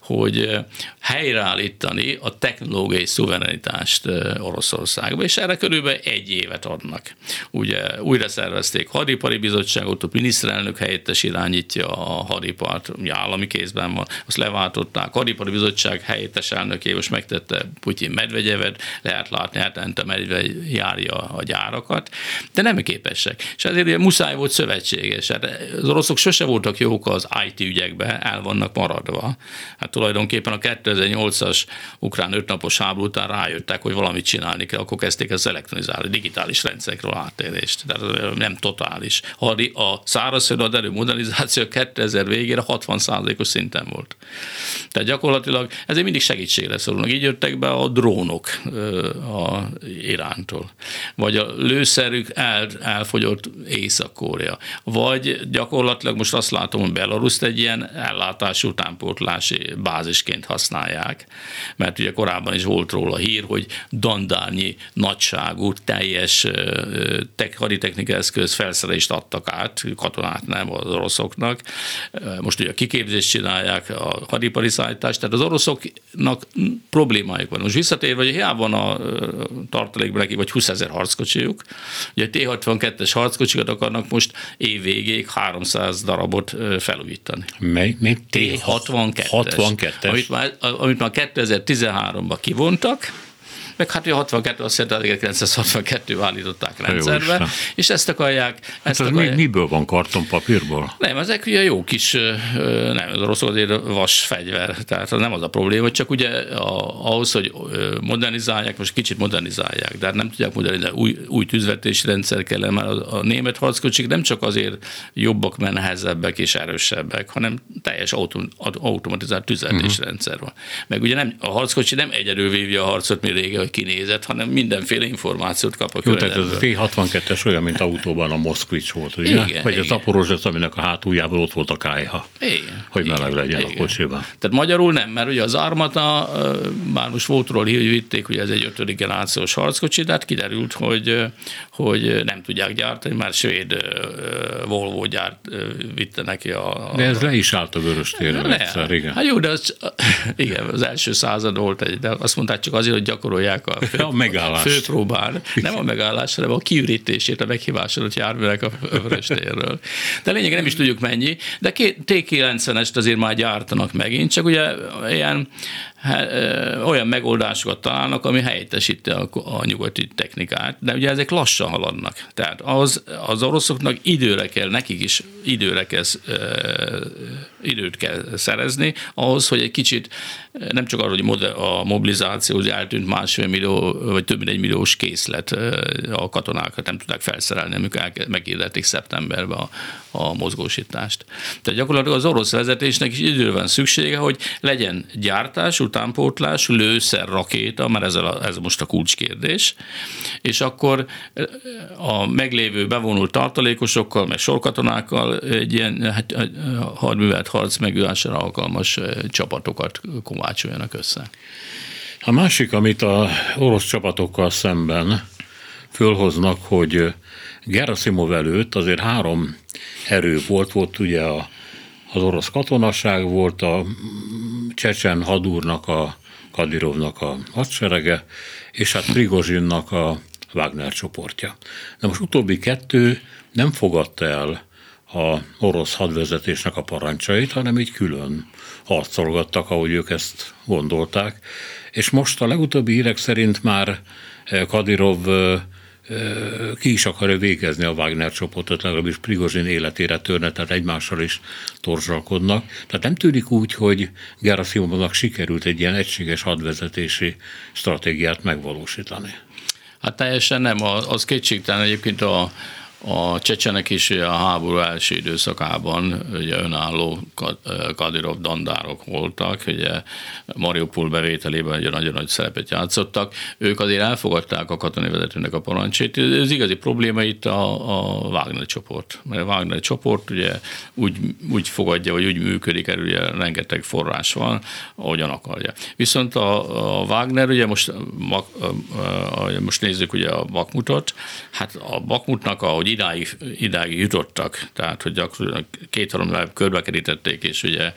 hogy helyreállítani a technológiai szuverenitást Oroszországba, és erre körülbelül egy évet adnak. Ugye újra szervezték hadipari bizottságot, a miniszterelnök helyettes irányítja a hadipart, állami kézben van, azt leváltották. Hadipari bizottság helyettes elnöké most megtette Putyin Medvegyevet, lehet látni, hát a Medvegy járja a gyárakat, de nem képesek. És ezért muszáj volt szövetséges. Hát az oroszok sose voltak jók az IT ügyekbe, el vannak maradva. Hát tulajdonképpen a 2008-as ukrán ötnapos háború után rájöttek, hogy valamit csinálni kell, akkor kezdték az elektronizálni, digitális rendszerekről áttérést. Tehát nem totális. A szárazföld erő modernizáció 2000 végére 60 os szinten volt. Tehát gyakorlatilag ezért mindig segítségre szorulnak. Így jöttek be a drónok a Irántól. Vagy a lőszerük el, elfogyott Észak-Korea. Vagy gyakorlatilag most azt látom, hogy Belaruszt egy ilyen ellátású utánpótlási bázisként használják, mert ugye korábban is volt róla hír, hogy dandárnyi nagyságú, teljes haditechnikai eszköz felszerelést adtak át, katonát nem az oroszoknak. Most ugye a kiképzést csinálják, a hadipari szállítást, tehát az oroszoknak problémájuk van. Most visszatérve, hogy hiába van a tartalékban neki, vagy 20 ezer harckocsijuk, ugye T-62-es harckocsikat akarnak most év végéig 300 darabot felújítani.
Mely? Mely?
T-62-es. 62-es. Amit már, amit már 2013-ban kivontak, meg hát a 62 azt jelenti, 1962 állították rendszerbe, jó és ezt akarják.
Ezt hát akarják. miből van kartonpapírból?
Nem, ezek ugye jó kis, nem, az orosz vas fegyver, tehát nem az a probléma, csak ugye ahhoz, hogy modernizálják, most kicsit modernizálják, de hát nem tudják modernizálni, új, új tűzvetési rendszer kell, mert a, a német harckocsik nem csak azért jobbak, mert nehezebbek és erősebbek, hanem teljes autom, automatizált tűzvetési uh-huh. rendszer van. Meg ugye nem, a harckocsi nem egyedül vívja a harcot, mint régen, kinézet, hanem mindenféle információt kap a
Jó, tehát ez a T-62-es olyan, mint autóban a Moszkvics volt, ugye? Igen, Vagy igen. az Aporozsec, aminek a hátuljában ott volt a kájha. Igen. Hogy meleg legyen igen. a kocsiban.
Tehát magyarul nem, mert ugye az Armata, már most volt róla hogy vitték, hogy ez egy ötödik generációs harckocsi, de hát kiderült, hogy, hogy nem tudják gyártani, már svéd Volvo gyárt vitte neki a...
De ez le is állt a vörös téren egyszer, igen.
Hát jó, de az, igen, az első század volt egy, de azt mondták csak azért, hogy gyakorolják a, fő, a megállás. főpróbán, nem a megállás, hanem a kiürítését a meghívásodott járművek a Vöröstérről. De lényeg nem is tudjuk mennyi, de T90-est azért már gyártanak megint, csak ugye ilyen olyan megoldásokat találnak, ami helyettesíti a, a nyugati technikát, de ugye ezek lassan haladnak. Tehát az, az oroszoknak időre kell, nekik is időre kell, időt kell szerezni, ahhoz, hogy egy kicsit nem csak arra, hogy a mobilizáció az eltűnt másfél millió, vagy több mint egy milliós készlet a katonákat nem tudták felszerelni, amikor meghirdették szeptemberben a, a mozgósítást. Tehát gyakorlatilag az orosz vezetésnek is időre van szüksége, hogy legyen gyártás, utánpótlás, lőszer, rakéta, mert ez, a, ez most a kulcskérdés, és akkor a meglévő bevonult tartalékosokkal, meg sorkatonákkal egy ilyen hát, hadművelt harc megülására alkalmas csapatokat kovácsoljanak össze.
A másik, amit a orosz csapatokkal szemben fölhoznak, hogy Gerasimov előtt azért három erő volt, volt ugye a, az orosz katonaság, volt a Csecsen hadúrnak, a Kadirovnak a hadserege, és hát Prigozsinnak a Wagner csoportja. De most utóbbi kettő nem fogadta el a orosz hadvezetésnek a parancsait, hanem így külön harcolgattak, ahogy ők ezt gondolták. És most a legutóbbi hírek szerint már Kadirov ki is akarja végezni a Wagner csoportot, legalábbis Prigozsin életére törne, tehát egymással is torzsalkodnak. Tehát nem tűnik úgy, hogy Gerasimovnak sikerült egy ilyen egységes hadvezetési stratégiát megvalósítani.
Hát teljesen nem, az kétségtelen egyébként a, a csecsenek is a háború első időszakában ugye önálló Kadirov dandárok voltak, ugye Mariupol bevételében egy nagyon nagy szerepet játszottak. Ők azért elfogadták a katonai vezetőnek a parancsét. Ez igazi probléma itt a, a Wagner csoport. Mert a Wagner csoport ugye úgy, úgy fogadja, vagy úgy működik, erről ugye rengeteg forrás van, ahogyan akarja. Viszont a, a Wagner, ugye most, most nézzük ugye a Bakmutot, hát a Bakmutnak, ahogy idáig, idáig jutottak, tehát hogy gyakorlatilag két-három körbekerítették, és ugye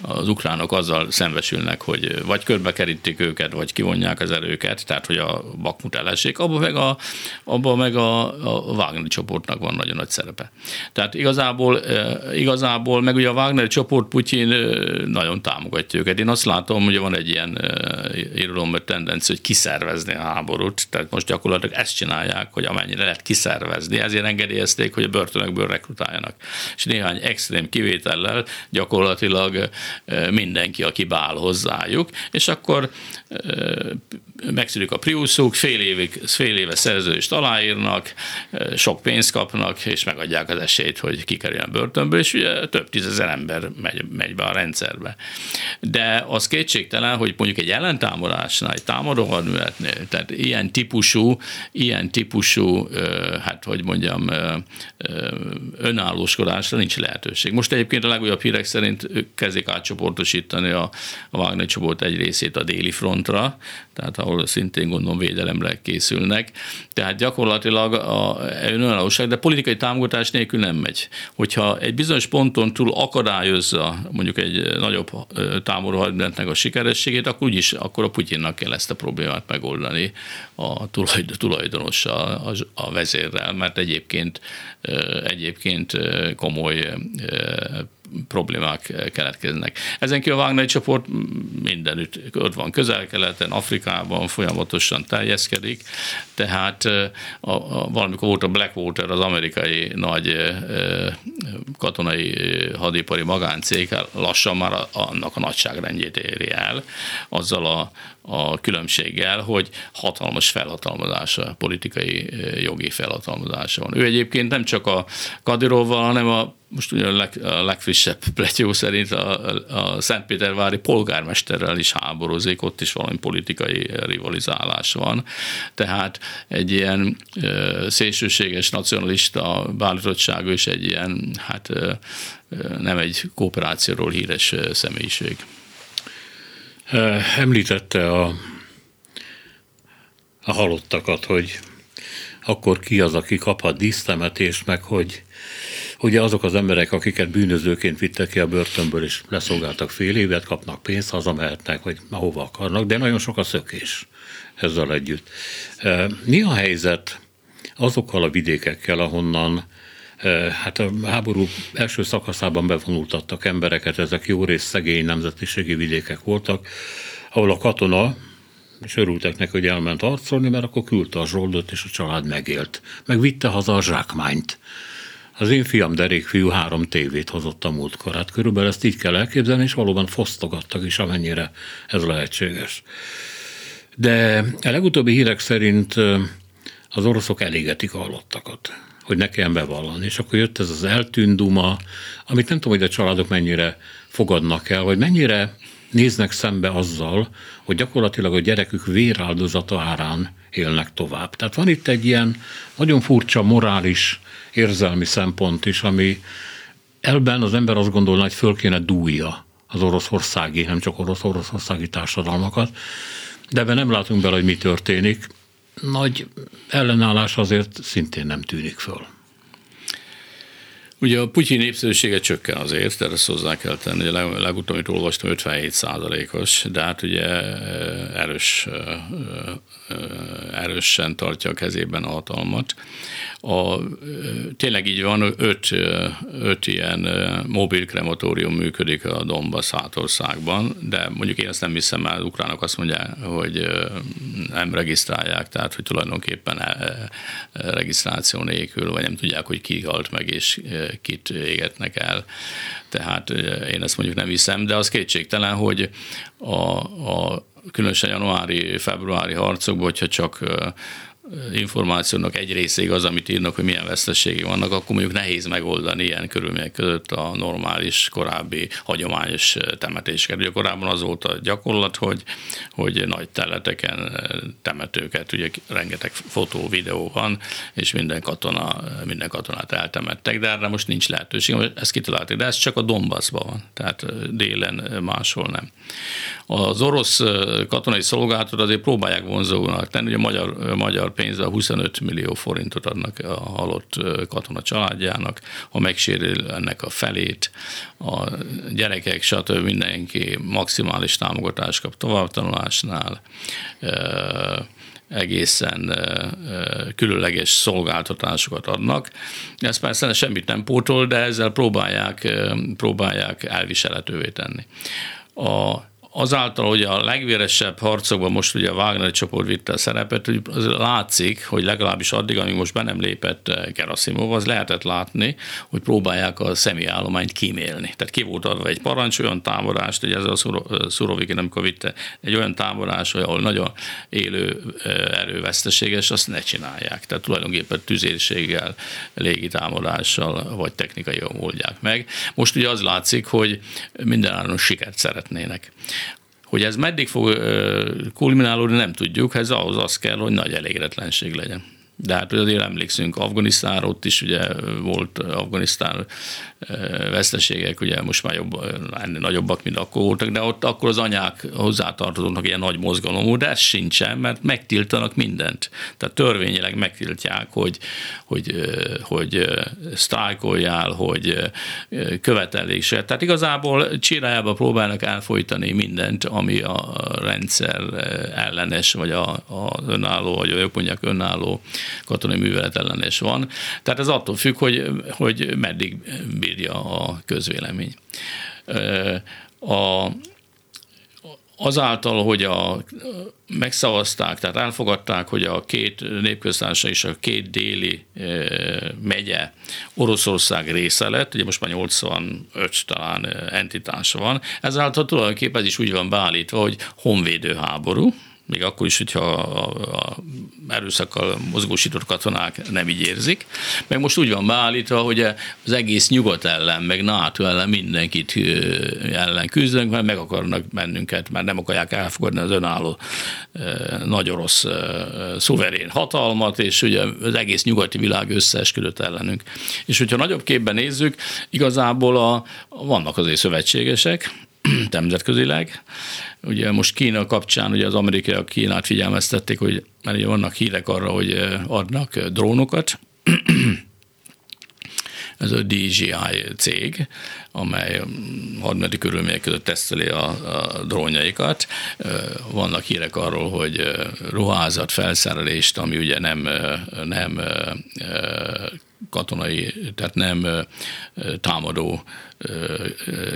az ukránok azzal szembesülnek, hogy vagy körbekerítik őket, vagy kivonják az erőket, tehát hogy a Bakmut elessék, abban meg a, abban meg a, a Wagner csoportnak van nagyon nagy szerepe. Tehát igazából, eh, igazából meg ugye a Wagner csoport Putyin eh, nagyon támogatja őket. Én azt látom, hogy van egy ilyen irodalom tendencia, hogy kiszervezni a háborút, tehát most gyakorlatilag ezt csinálják, hogy amennyire lehet kiszervezni, ezért engedélyezték, hogy a börtönökből rekrutáljanak. És néhány extrém kivétellel gyakorlatilag mindenki, aki bál hozzájuk, és akkor megszűnik a priuszuk, fél, évig, fél éve szerződést aláírnak, sok pénzt kapnak, és megadják az esélyt, hogy kikerüljön a börtönből, és ugye több tízezer ember megy, megy be a rendszerbe. De az kétségtelen, hogy mondjuk egy ellentámadásnál, egy támadó hadműveletnél, tehát ilyen típusú, ilyen típusú, hát hogy mondjam, önállóskodásra nincs lehetőség. Most egyébként a legújabb hírek szerint kezdik átcsoportosítani a, a Wagner csoport egy részét a déli frontra, tehát ahol szintén gondolom védelemre készülnek. Tehát gyakorlatilag a, önállóság, de politikai támogatás nélkül nem megy. Hogyha egy bizonyos ponton túl akadályozza mondjuk egy nagyobb támadó hadmeretnek a sikerességét, akkor úgyis akkor a Putyinnak kell ezt a problémát megoldani a tulajdonossal, a, a vezérrel, mert egyébként, egyébként komoly problémák keletkeznek. Ezen kívül a Wagner csoport mindenütt ott van közel-keleten, Afrikában folyamatosan teljeszkedik, tehát a, a, valamikor volt a Blackwater, az amerikai nagy katonai hadipari magáncég, lassan már annak a nagyságrendjét éri el, azzal a, a különbséggel, hogy hatalmas felhatalmazása, politikai jogi felhatalmazása van. Ő egyébként nem csak a Kadirovval, hanem a most ugye a, leg, a legfrissebb pletyó szerint a, a Szentpétervári polgármesterrel is háborozik, ott is valami politikai rivalizálás van. Tehát egy ilyen ö, szélsőséges nacionalista beállítottságú és egy ilyen, hát ö, nem egy kooperációról híres személyiség.
Említette a, a halottakat, hogy akkor ki az, aki kaphat dísztemetést, meg hogy ugye azok az emberek, akiket bűnözőként vittek ki a börtönből, és leszolgáltak fél évet, kapnak pénzt, hazamehetnek, vagy ahova akarnak, de nagyon sok a szökés ezzel együtt. Mi a helyzet azokkal a vidékekkel, ahonnan hát a háború első szakaszában bevonultattak embereket, ezek jó rész szegény nemzetiségi vidékek voltak, ahol a katona, és örültek neki, hogy elment harcolni, mert akkor küldte a zsoldot, és a család megélt. Meg vitte haza a zsákmányt. Az én fiam derék fiú három tévét hozott a múltkor. Hát körülbelül ezt így kell elképzelni, és valóban fosztogattak is, amennyire ez lehetséges. De a legutóbbi hírek szerint az oroszok elégetik a halottakat hogy ne kelljen bevallani. És akkor jött ez az eltűnt duma, amit nem tudom, hogy a családok mennyire fogadnak el, vagy mennyire néznek szembe azzal, hogy gyakorlatilag a gyerekük véráldozata árán élnek tovább. Tehát van itt egy ilyen nagyon furcsa morális, érzelmi szempont is, ami elben az ember azt gondolna, hogy föl kéne dúlja az oroszországi, nem csak orosz-oroszországi társadalmakat, de ebben nem látunk bele, hogy mi történik nagy ellenállás azért szintén nem tűnik föl.
Ugye a Putyin népszerűsége csökken azért, tehát ezt hozzá kell tenni. Ugye legutóbb, amit olvastam, 57 százalékos, de hát ugye erős, erősen tartja a kezében a hatalmat. A, tényleg így van, öt, öt ilyen mobil krematórium működik a Donbass hátországban, de mondjuk én ezt nem hiszem, mert az ukránok azt mondják, hogy nem regisztrálják, tehát hogy tulajdonképpen regisztráció nélkül, vagy nem tudják, hogy ki halt meg és kit égetnek el. Tehát én ezt mondjuk nem hiszem, de az kétségtelen, hogy a, a különösen januári, februári harcokban, hogyha csak információnak egy része igaz, amit írnak, hogy milyen veszteségek vannak, akkor mondjuk nehéz megoldani ilyen körülmények között a normális, korábbi, hagyományos temetéseket. Ugye korábban az volt a gyakorlat, hogy, hogy nagy teleteken temetőket, ugye rengeteg fotó, videó van, és minden, katona, minden katonát eltemettek, de erre most nincs lehetőség, ezt kitalálták, de ez csak a Donbassban van, tehát délen máshol nem. Az orosz katonai szolgálatot azért próbálják vonzónak tenni, ugye magyar, magyar pénzzel 25 millió forintot adnak a halott katona családjának, ha megsérül ennek a felét, a gyerekek, stb. mindenki maximális támogatást kap továbbtanulásnál, egészen különleges szolgáltatásokat adnak. Ez persze semmit nem pótol, de ezzel próbálják, próbálják elviselhetővé tenni. A azáltal, hogy a legvéresebb harcokban most ugye a Wagner csoport vitte a szerepet, hogy az látszik, hogy legalábbis addig, amíg most be nem lépett Kerasimov, az lehetett látni, hogy próbálják a személyállományt kimélni. Tehát ki volt adva egy parancs, olyan támadást, hogy ez a Szurovikin, amikor vitte egy olyan támadás, ahol nagyon élő erőveszteséges, azt ne csinálják. Tehát tulajdonképpen tüzérséggel, légitámadással vagy technikai oldják meg. Most ugye az látszik, hogy mindenáron sikert szeretnének. Hogy ez meddig fog kulminálódni, nem tudjuk, ez ahhoz az kell, hogy nagy elégedetlenség legyen. De hát azért emlékszünk, Afganisztán, ott is ugye volt Afganisztán veszteségek, ugye most már jobb, ennél nagyobbak, mint akkor voltak, de ott akkor az anyák hozzátartozónak ilyen nagy mozgalom, de ez sincsen, mert megtiltanak mindent. Tehát törvényileg megtiltják, hogy, hogy, hogy sztrájkoljál, hogy követelésre. Tehát igazából csirájába próbálnak elfolytani mindent, ami a rendszer ellenes, vagy a, a önálló, vagy a mondják önálló katonai művelet ellenes van. Tehát ez attól függ, hogy, hogy meddig bírja a közvélemény. A, azáltal, hogy a, megszavazták, tehát elfogadták, hogy a két népköztársaság és a két déli e, megye Oroszország része lett, ugye most már 85 talán entitása van, ezáltal tulajdonképpen ez is úgy van beállítva, hogy honvédő háború, még akkor is, hogyha a, a erőszakkal mozgósított katonák nem így érzik. Meg most úgy van beállítva, hogy az egész nyugat ellen, meg NATO ellen mindenkit ellen küzdünk, mert meg akarnak bennünket, mert nem akarják elfogadni az önálló nagy orosz szuverén hatalmat, és ugye az egész nyugati világ összeesküdött ellenünk. És hogyha nagyobb képben nézzük, igazából a, vannak azért szövetségesek, nemzetközileg. Ugye most Kína kapcsán ugye az amerikaiak Kínát figyelmeztették, hogy mert ugye vannak hírek arra, hogy adnak drónokat, ez a DJI cég, amely harmadik körülmények között teszteli a, a drónjaikat. Vannak hírek arról, hogy ruházat, felszerelést, ami ugye nem, nem katonai, tehát nem támadó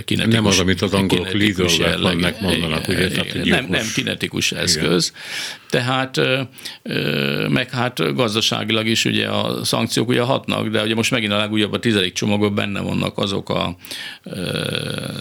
kinetikus.
Nem az, amit az angolok vannak mondanak, ugye?
Tehát nem, nem kinetikus eszköz. Igen. Tehát meg hát gazdaságilag is ugye a szankciók ugye hatnak, de ugye most megint a legújabb a tizedik csomagban benne vannak azok a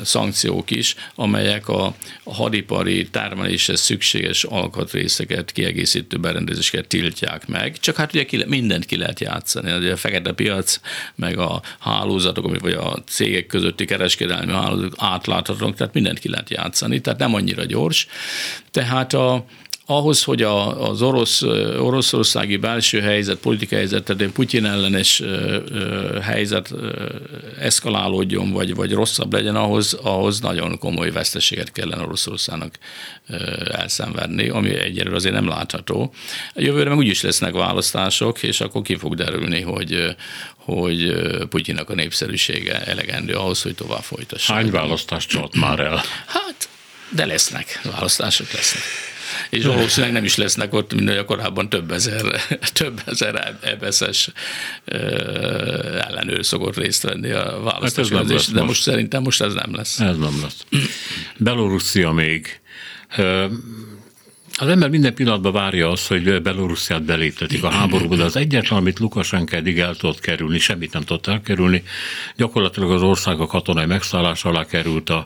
szankciók is, amelyek a, hadipari termeléshez szükséges alkatrészeket, kiegészítő berendezéseket tiltják meg. Csak hát ugye ki, mindent ki lehet játszani. Ugye a fekete piac, meg a hálózatok, vagy a cégek közötti kereskedelmi hálózatok átláthatók, tehát mindent ki lehet játszani, tehát nem annyira gyors. Tehát a, ahhoz, hogy a, az orosz, oroszországi belső helyzet, politikai helyzet, tehát Putyin ellenes helyzet eszkalálódjon, vagy, vagy rosszabb legyen, ahhoz, ahhoz nagyon komoly veszteséget kellene Oroszországnak elszenvedni, ami egyelőre azért nem látható. Jövőre meg úgyis lesznek választások, és akkor ki fog derülni, hogy, hogy Putyinnak a népszerűsége elegendő ahhoz, hogy tovább folytassa.
Hány választást csalt már el?
Hát, de lesznek, választások lesznek és valószínűleg nem is lesznek ott, mint a korábban több ezer, több ezer ebeszes ellenőr szokott részt venni a választásban, hát de most. most szerintem most ez nem lesz.
Ez nem lesz. Belorusszia még. Az ember minden pillanatban várja azt, hogy Belorussziát beléptetik a háborúba, de az egyetlen, amit Lukasenko eddig el tudott kerülni, semmit nem tudott elkerülni, gyakorlatilag az ország a katonai megszállás alá került a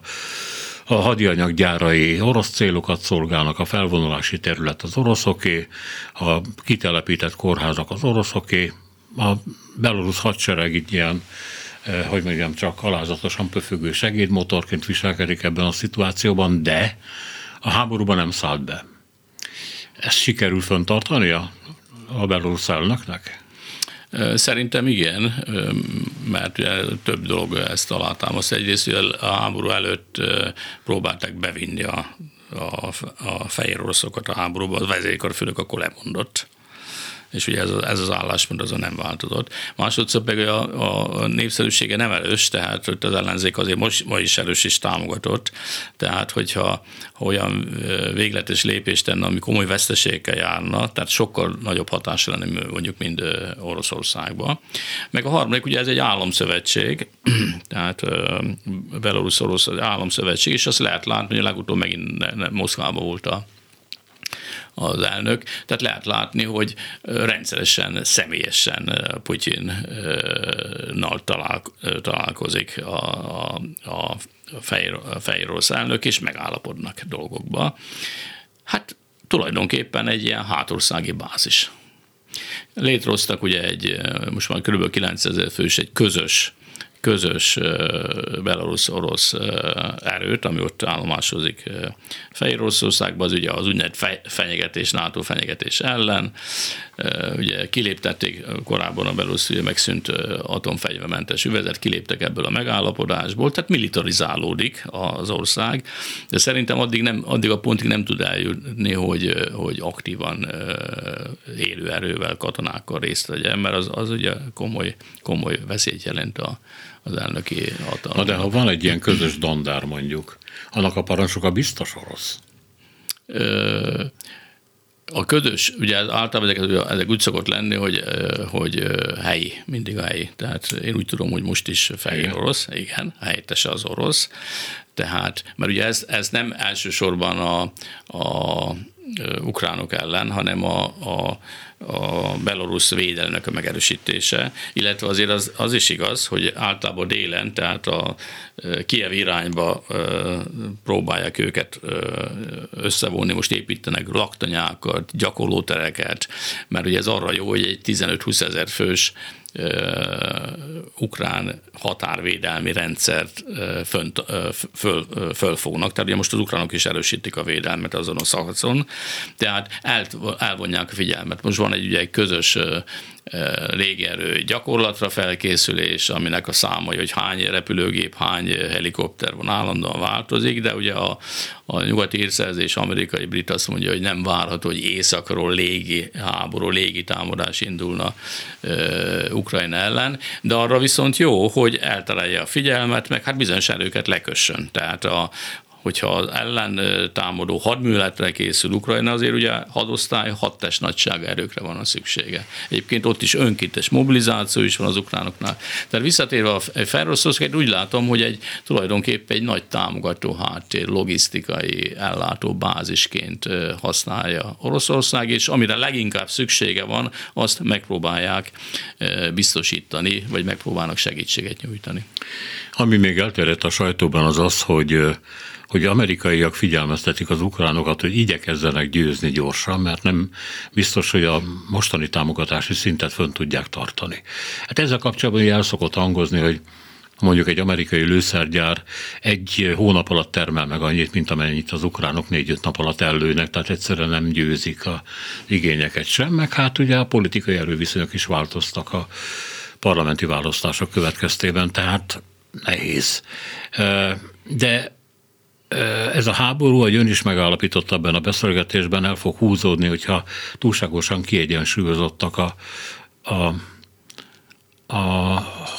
a hadianyag gyárai orosz célokat szolgálnak, a felvonulási terület az oroszoké, a kitelepített kórházak az oroszoké, a belorusz hadsereg itt ilyen eh, hogy mondjam, csak alázatosan pöfögő segédmotorként viselkedik ebben a szituációban, de a háborúban nem szállt be. Ezt sikerül föntartani a, a belorusz elnöknek?
Szerintem igen, mert több dolog ezt alátámaszt. Egyrészt, a háború előtt próbálták bevinni a, a, a fehér oroszokat a háborúba, a vezérkarfőnök akkor lemondott és ugye ez, az, ez az álláspont azon nem változott. Másodszor pedig a, a népszerűsége nem erős, tehát hogy az ellenzék azért most, ma is erős és támogatott, tehát hogyha olyan végletes lépést tenne, ami komoly veszteségekkel járna, tehát sokkal nagyobb hatásra lenne mondjuk, mint Oroszországban. Meg a harmadik, ugye ez egy államszövetség, tehát Belarus-Orosz államszövetség, és azt lehet látni, hogy legutóbb megint Moszkvában volt a az elnök. Tehát lehet látni, hogy rendszeresen, személyesen Putyinnal talál, találkozik a, a, a fehér, orosz elnök, és megállapodnak dolgokba. Hát tulajdonképpen egy ilyen hátországi bázis. Létrehoztak ugye egy, most már kb. 9000 fős egy közös közös belarusz-orosz erőt, ami ott állomásozik Fehér Oroszországban, az ugye az úgynevezett fenyegetés, NATO fenyegetés ellen. Ugye kiléptették korábban a belarusz ugye megszűnt atomfegyvermentes üvezet, kiléptek ebből a megállapodásból, tehát militarizálódik az ország, de szerintem addig, nem, addig a pontig nem tud eljutni, hogy, hogy aktívan élő erővel, katonákkal részt vegyen, mert az, az ugye komoly, komoly veszélyt jelent a, az elnöki hatalma.
Na de ha van egy ilyen közös dandár mondjuk, annak a parancsnoka biztos orosz? Ö,
a ködös, ugye általában ezek, ezek úgy szokott lenni, hogy, hogy helyi, mindig a helyi. Tehát én úgy tudom, hogy most is fehér igen. orosz, igen, helyettese az orosz. Tehát, mert ugye ez, ez nem elsősorban a, a ukránok ellen, hanem a, a, a belorusz védelmek a megerősítése, illetve azért az, az is igaz, hogy általában délen, tehát a Kiev irányba próbálják őket összevonni, most építenek laktanyákat, gyakorlótereket, mert ugye ez arra jó, hogy egy 15-20 ezer fős ukrán határvédelmi rendszert fönt, föl, fölfognak. Tehát ugye most az ukránok is erősítik a védelmet azon a szakaszon, tehát el, elvonják a figyelmet. Most van egy, ugye, egy közös légierő gyakorlatra felkészülés, aminek a száma, hogy hány repülőgép, hány helikopter van állandóan változik, de ugye a, a nyugati írszerzés amerikai brit azt mondja, hogy nem várható, hogy északról légi háború, légi támadás indulna e, Ukrajna ellen, de arra viszont jó, hogy eltalálja a figyelmet, meg hát bizonyos erőket lekössön. Tehát a, hogyha az ellen támadó hadműveletre készül Ukrajna, azért ugye hadosztály, hat test nagysága erőkre van a szüksége. Egyébként ott is önkéntes mobilizáció is van az ukránoknál. Tehát visszatérve a Ferroszországot, úgy látom, hogy egy tulajdonképpen egy nagy támogató háttér, logisztikai ellátó bázisként használja Oroszország, és amire leginkább szüksége van, azt megpróbálják biztosítani, vagy megpróbálnak segítséget nyújtani.
Ami még elterjedt a sajtóban az az, hogy hogy amerikaiak figyelmeztetik az ukránokat, hogy igyekezzenek győzni gyorsan, mert nem biztos, hogy a mostani támogatási szintet fönn tudják tartani. Hát ezzel kapcsolatban el szokott hangozni, hogy mondjuk egy amerikai lőszergyár egy hónap alatt termel meg annyit, mint amennyit az ukránok négy-öt nap alatt ellőnek, tehát egyszerűen nem győzik a igényeket sem, meg hát ugye a politikai erőviszonyok is változtak a parlamenti választások következtében, tehát nehéz. De ez a háború, ahogy ön is megállapította ebben a beszélgetésben, el fog húzódni, hogyha túlságosan kiegyensúlyozottak a, a a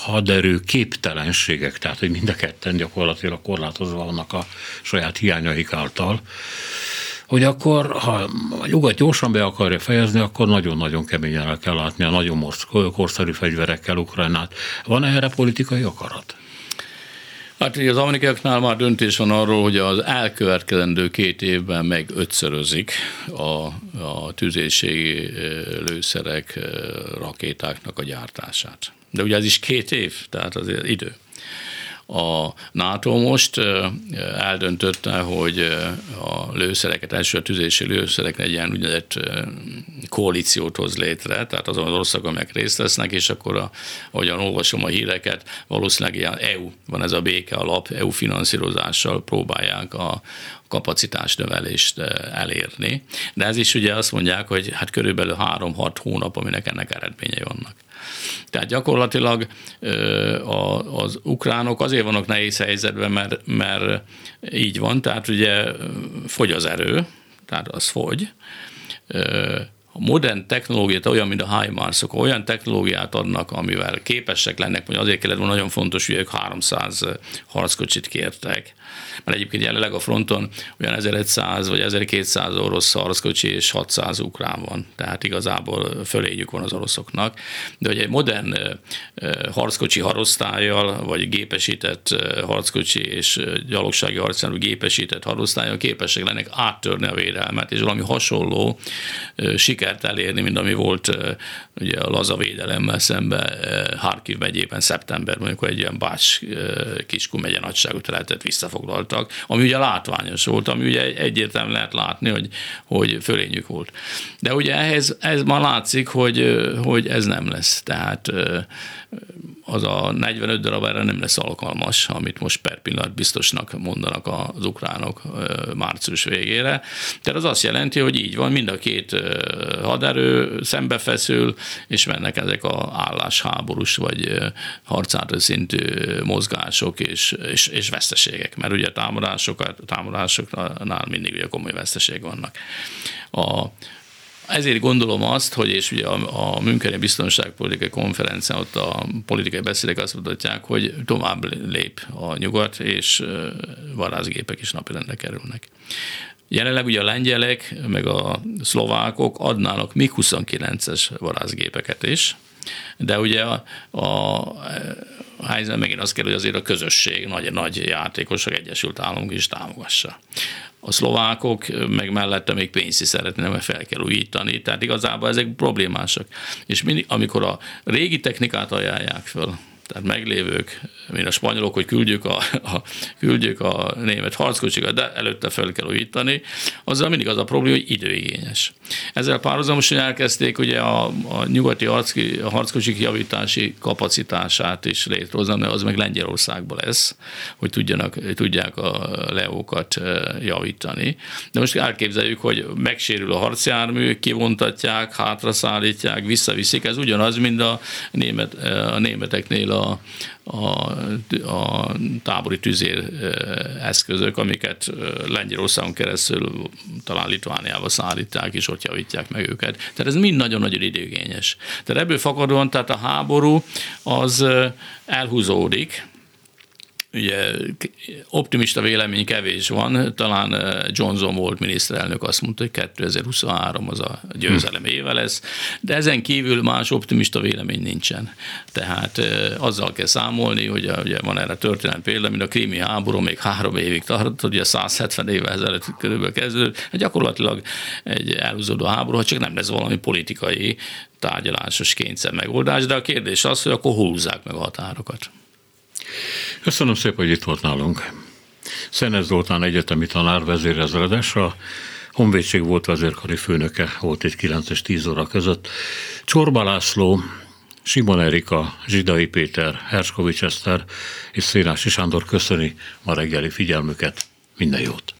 haderő képtelenségek, tehát hogy mind a ketten gyakorlatilag korlátozva vannak a saját hiányaik által, hogy akkor, ha a nyugat gyorsan be akarja fejezni, akkor nagyon-nagyon keményen el kell látni a nagyon korszerű fegyverekkel Ukrajnát. Van erre politikai akarat?
Hát az amerikaiaknál már döntés van arról, hogy az elkövetkezendő két évben meg ötszörözik a, a tüzérségi lőszerek, rakétáknak a gyártását. De ugye ez is két év, tehát azért idő. A NATO most eldöntötte, hogy a lőszereket, első a tüzési lőszerek egy ilyen úgynevezett koalíciót hoz létre, tehát azon az országok, amelyek részt vesznek, és akkor, a, ahogyan olvasom a híreket, valószínűleg ilyen EU, van ez a béke alap, EU finanszírozással próbálják a kapacitás növelést elérni. De ez is ugye azt mondják, hogy hát körülbelül 3-6 hónap, aminek ennek eredményei vannak. Tehát gyakorlatilag az ukránok azért vannak nehéz helyzetben, mert, mert így van, tehát ugye fogy az erő, tehát az fogy, a modern technológiát olyan, mint a HIMARS-ok, olyan technológiát adnak, amivel képesek lennek, hogy azért kellett volna nagyon fontos, hogy ők 300 harckocsit kértek, mert egyébként jelenleg a fronton olyan 1100 vagy 1200 orosz harckocsi és 600 ukrán van, tehát igazából fölényük van az oroszoknak. De hogy egy modern harckocsi harosztályjal, vagy gépesített harckocsi és gyalogsági harcjármű gépesített harosztályjal képesek lennek áttörni a védelmet, és valami hasonló sikert elérni, mint ami volt ugye a laza védelemmel szemben Harkiv megyében szeptemberben, amikor egy ilyen Bács kiskú megye nagyságú területet visszafoglaltak, ami ugye látványos volt, ami ugye egyértelműen lehet látni, hogy, hogy fölényük volt. De ugye ehhez ez már látszik, hogy, hogy ez nem lesz. Tehát az a 45 darab erre nem lesz alkalmas, amit most per pillanat biztosnak mondanak az ukránok március végére. Tehát az azt jelenti, hogy így van, mind a két haderő szembefeszül, és mennek ezek a állásháborús vagy harcára szintű mozgások és, és, és veszteségek, mert ugye támadásokat, támadásoknál mindig ugye komoly veszteség vannak. A, ezért gondolom azt, hogy és ugye a, a Müncheni Biztonságpolitikai Konferencián ott a politikai beszédek azt mutatják, hogy tovább lép a nyugat, és varázsgépek is napirendre kerülnek. Jelenleg ugye a lengyelek, meg a szlovákok adnának még 29-es varázsgépeket is, de ugye a, a, helyzet megint az kell, hogy azért a közösség, nagy, nagy játékosok Egyesült Államok is támogassa a szlovákok meg mellette még pénzt is szeretnének fel kell újítani, tehát igazából ezek problémásak. És mindig, amikor a régi technikát ajánlják föl, tehát meglévők, mint a spanyolok, hogy küldjük a, a, küldjük a német harckocsikat, de előtte fel kell újítani, azzal mindig az a probléma, hogy időigényes. Ezzel párhuzamosan elkezdték ugye a, a nyugati harcki, a harckocsik javítási kapacitását is létrehozni, mert az meg Lengyelországban lesz, hogy tudjanak, tudják a leókat javítani. De most elképzeljük, hogy megsérül a harcjármű, kivontatják, hátraszállítják, visszaviszik, ez ugyanaz, mint a, német, a németeknél a, a, a tábori tüzér eszközök, amiket Lengyelországon keresztül talán Litvániába szállítják, és ott javítják meg őket. Tehát ez mind nagyon-nagyon időgényes. Tehát ebből fakadóan, tehát a háború az elhúzódik, ugye optimista vélemény kevés van, talán eh, Johnson volt miniszterelnök, azt mondta, hogy 2023 az a győzelem hm. éve lesz, de ezen kívül más optimista vélemény nincsen. Tehát eh, azzal kell számolni, hogy ugye van erre történet példa, mint a krími háború még három évig tartott, ugye 170 évvel ezelőtt körülbelül kezdődött, hát gyakorlatilag egy elhúzódó háború, ha csak nem lesz valami politikai tárgyalásos kényszer megoldás, de a kérdés az, hogy akkor húzzák meg a határokat.
Köszönöm szépen, hogy itt volt nálunk. Szenez Zoltán egyetemi tanár, vezérezredes, a Honvédség volt vezérkari főnöke, volt egy 9 és 10 óra között. Csorba László Simon Erika, Zsidai Péter, Herskovics Eszter és Szénási Sándor köszöni ma reggeli figyelmüket. Minden jót!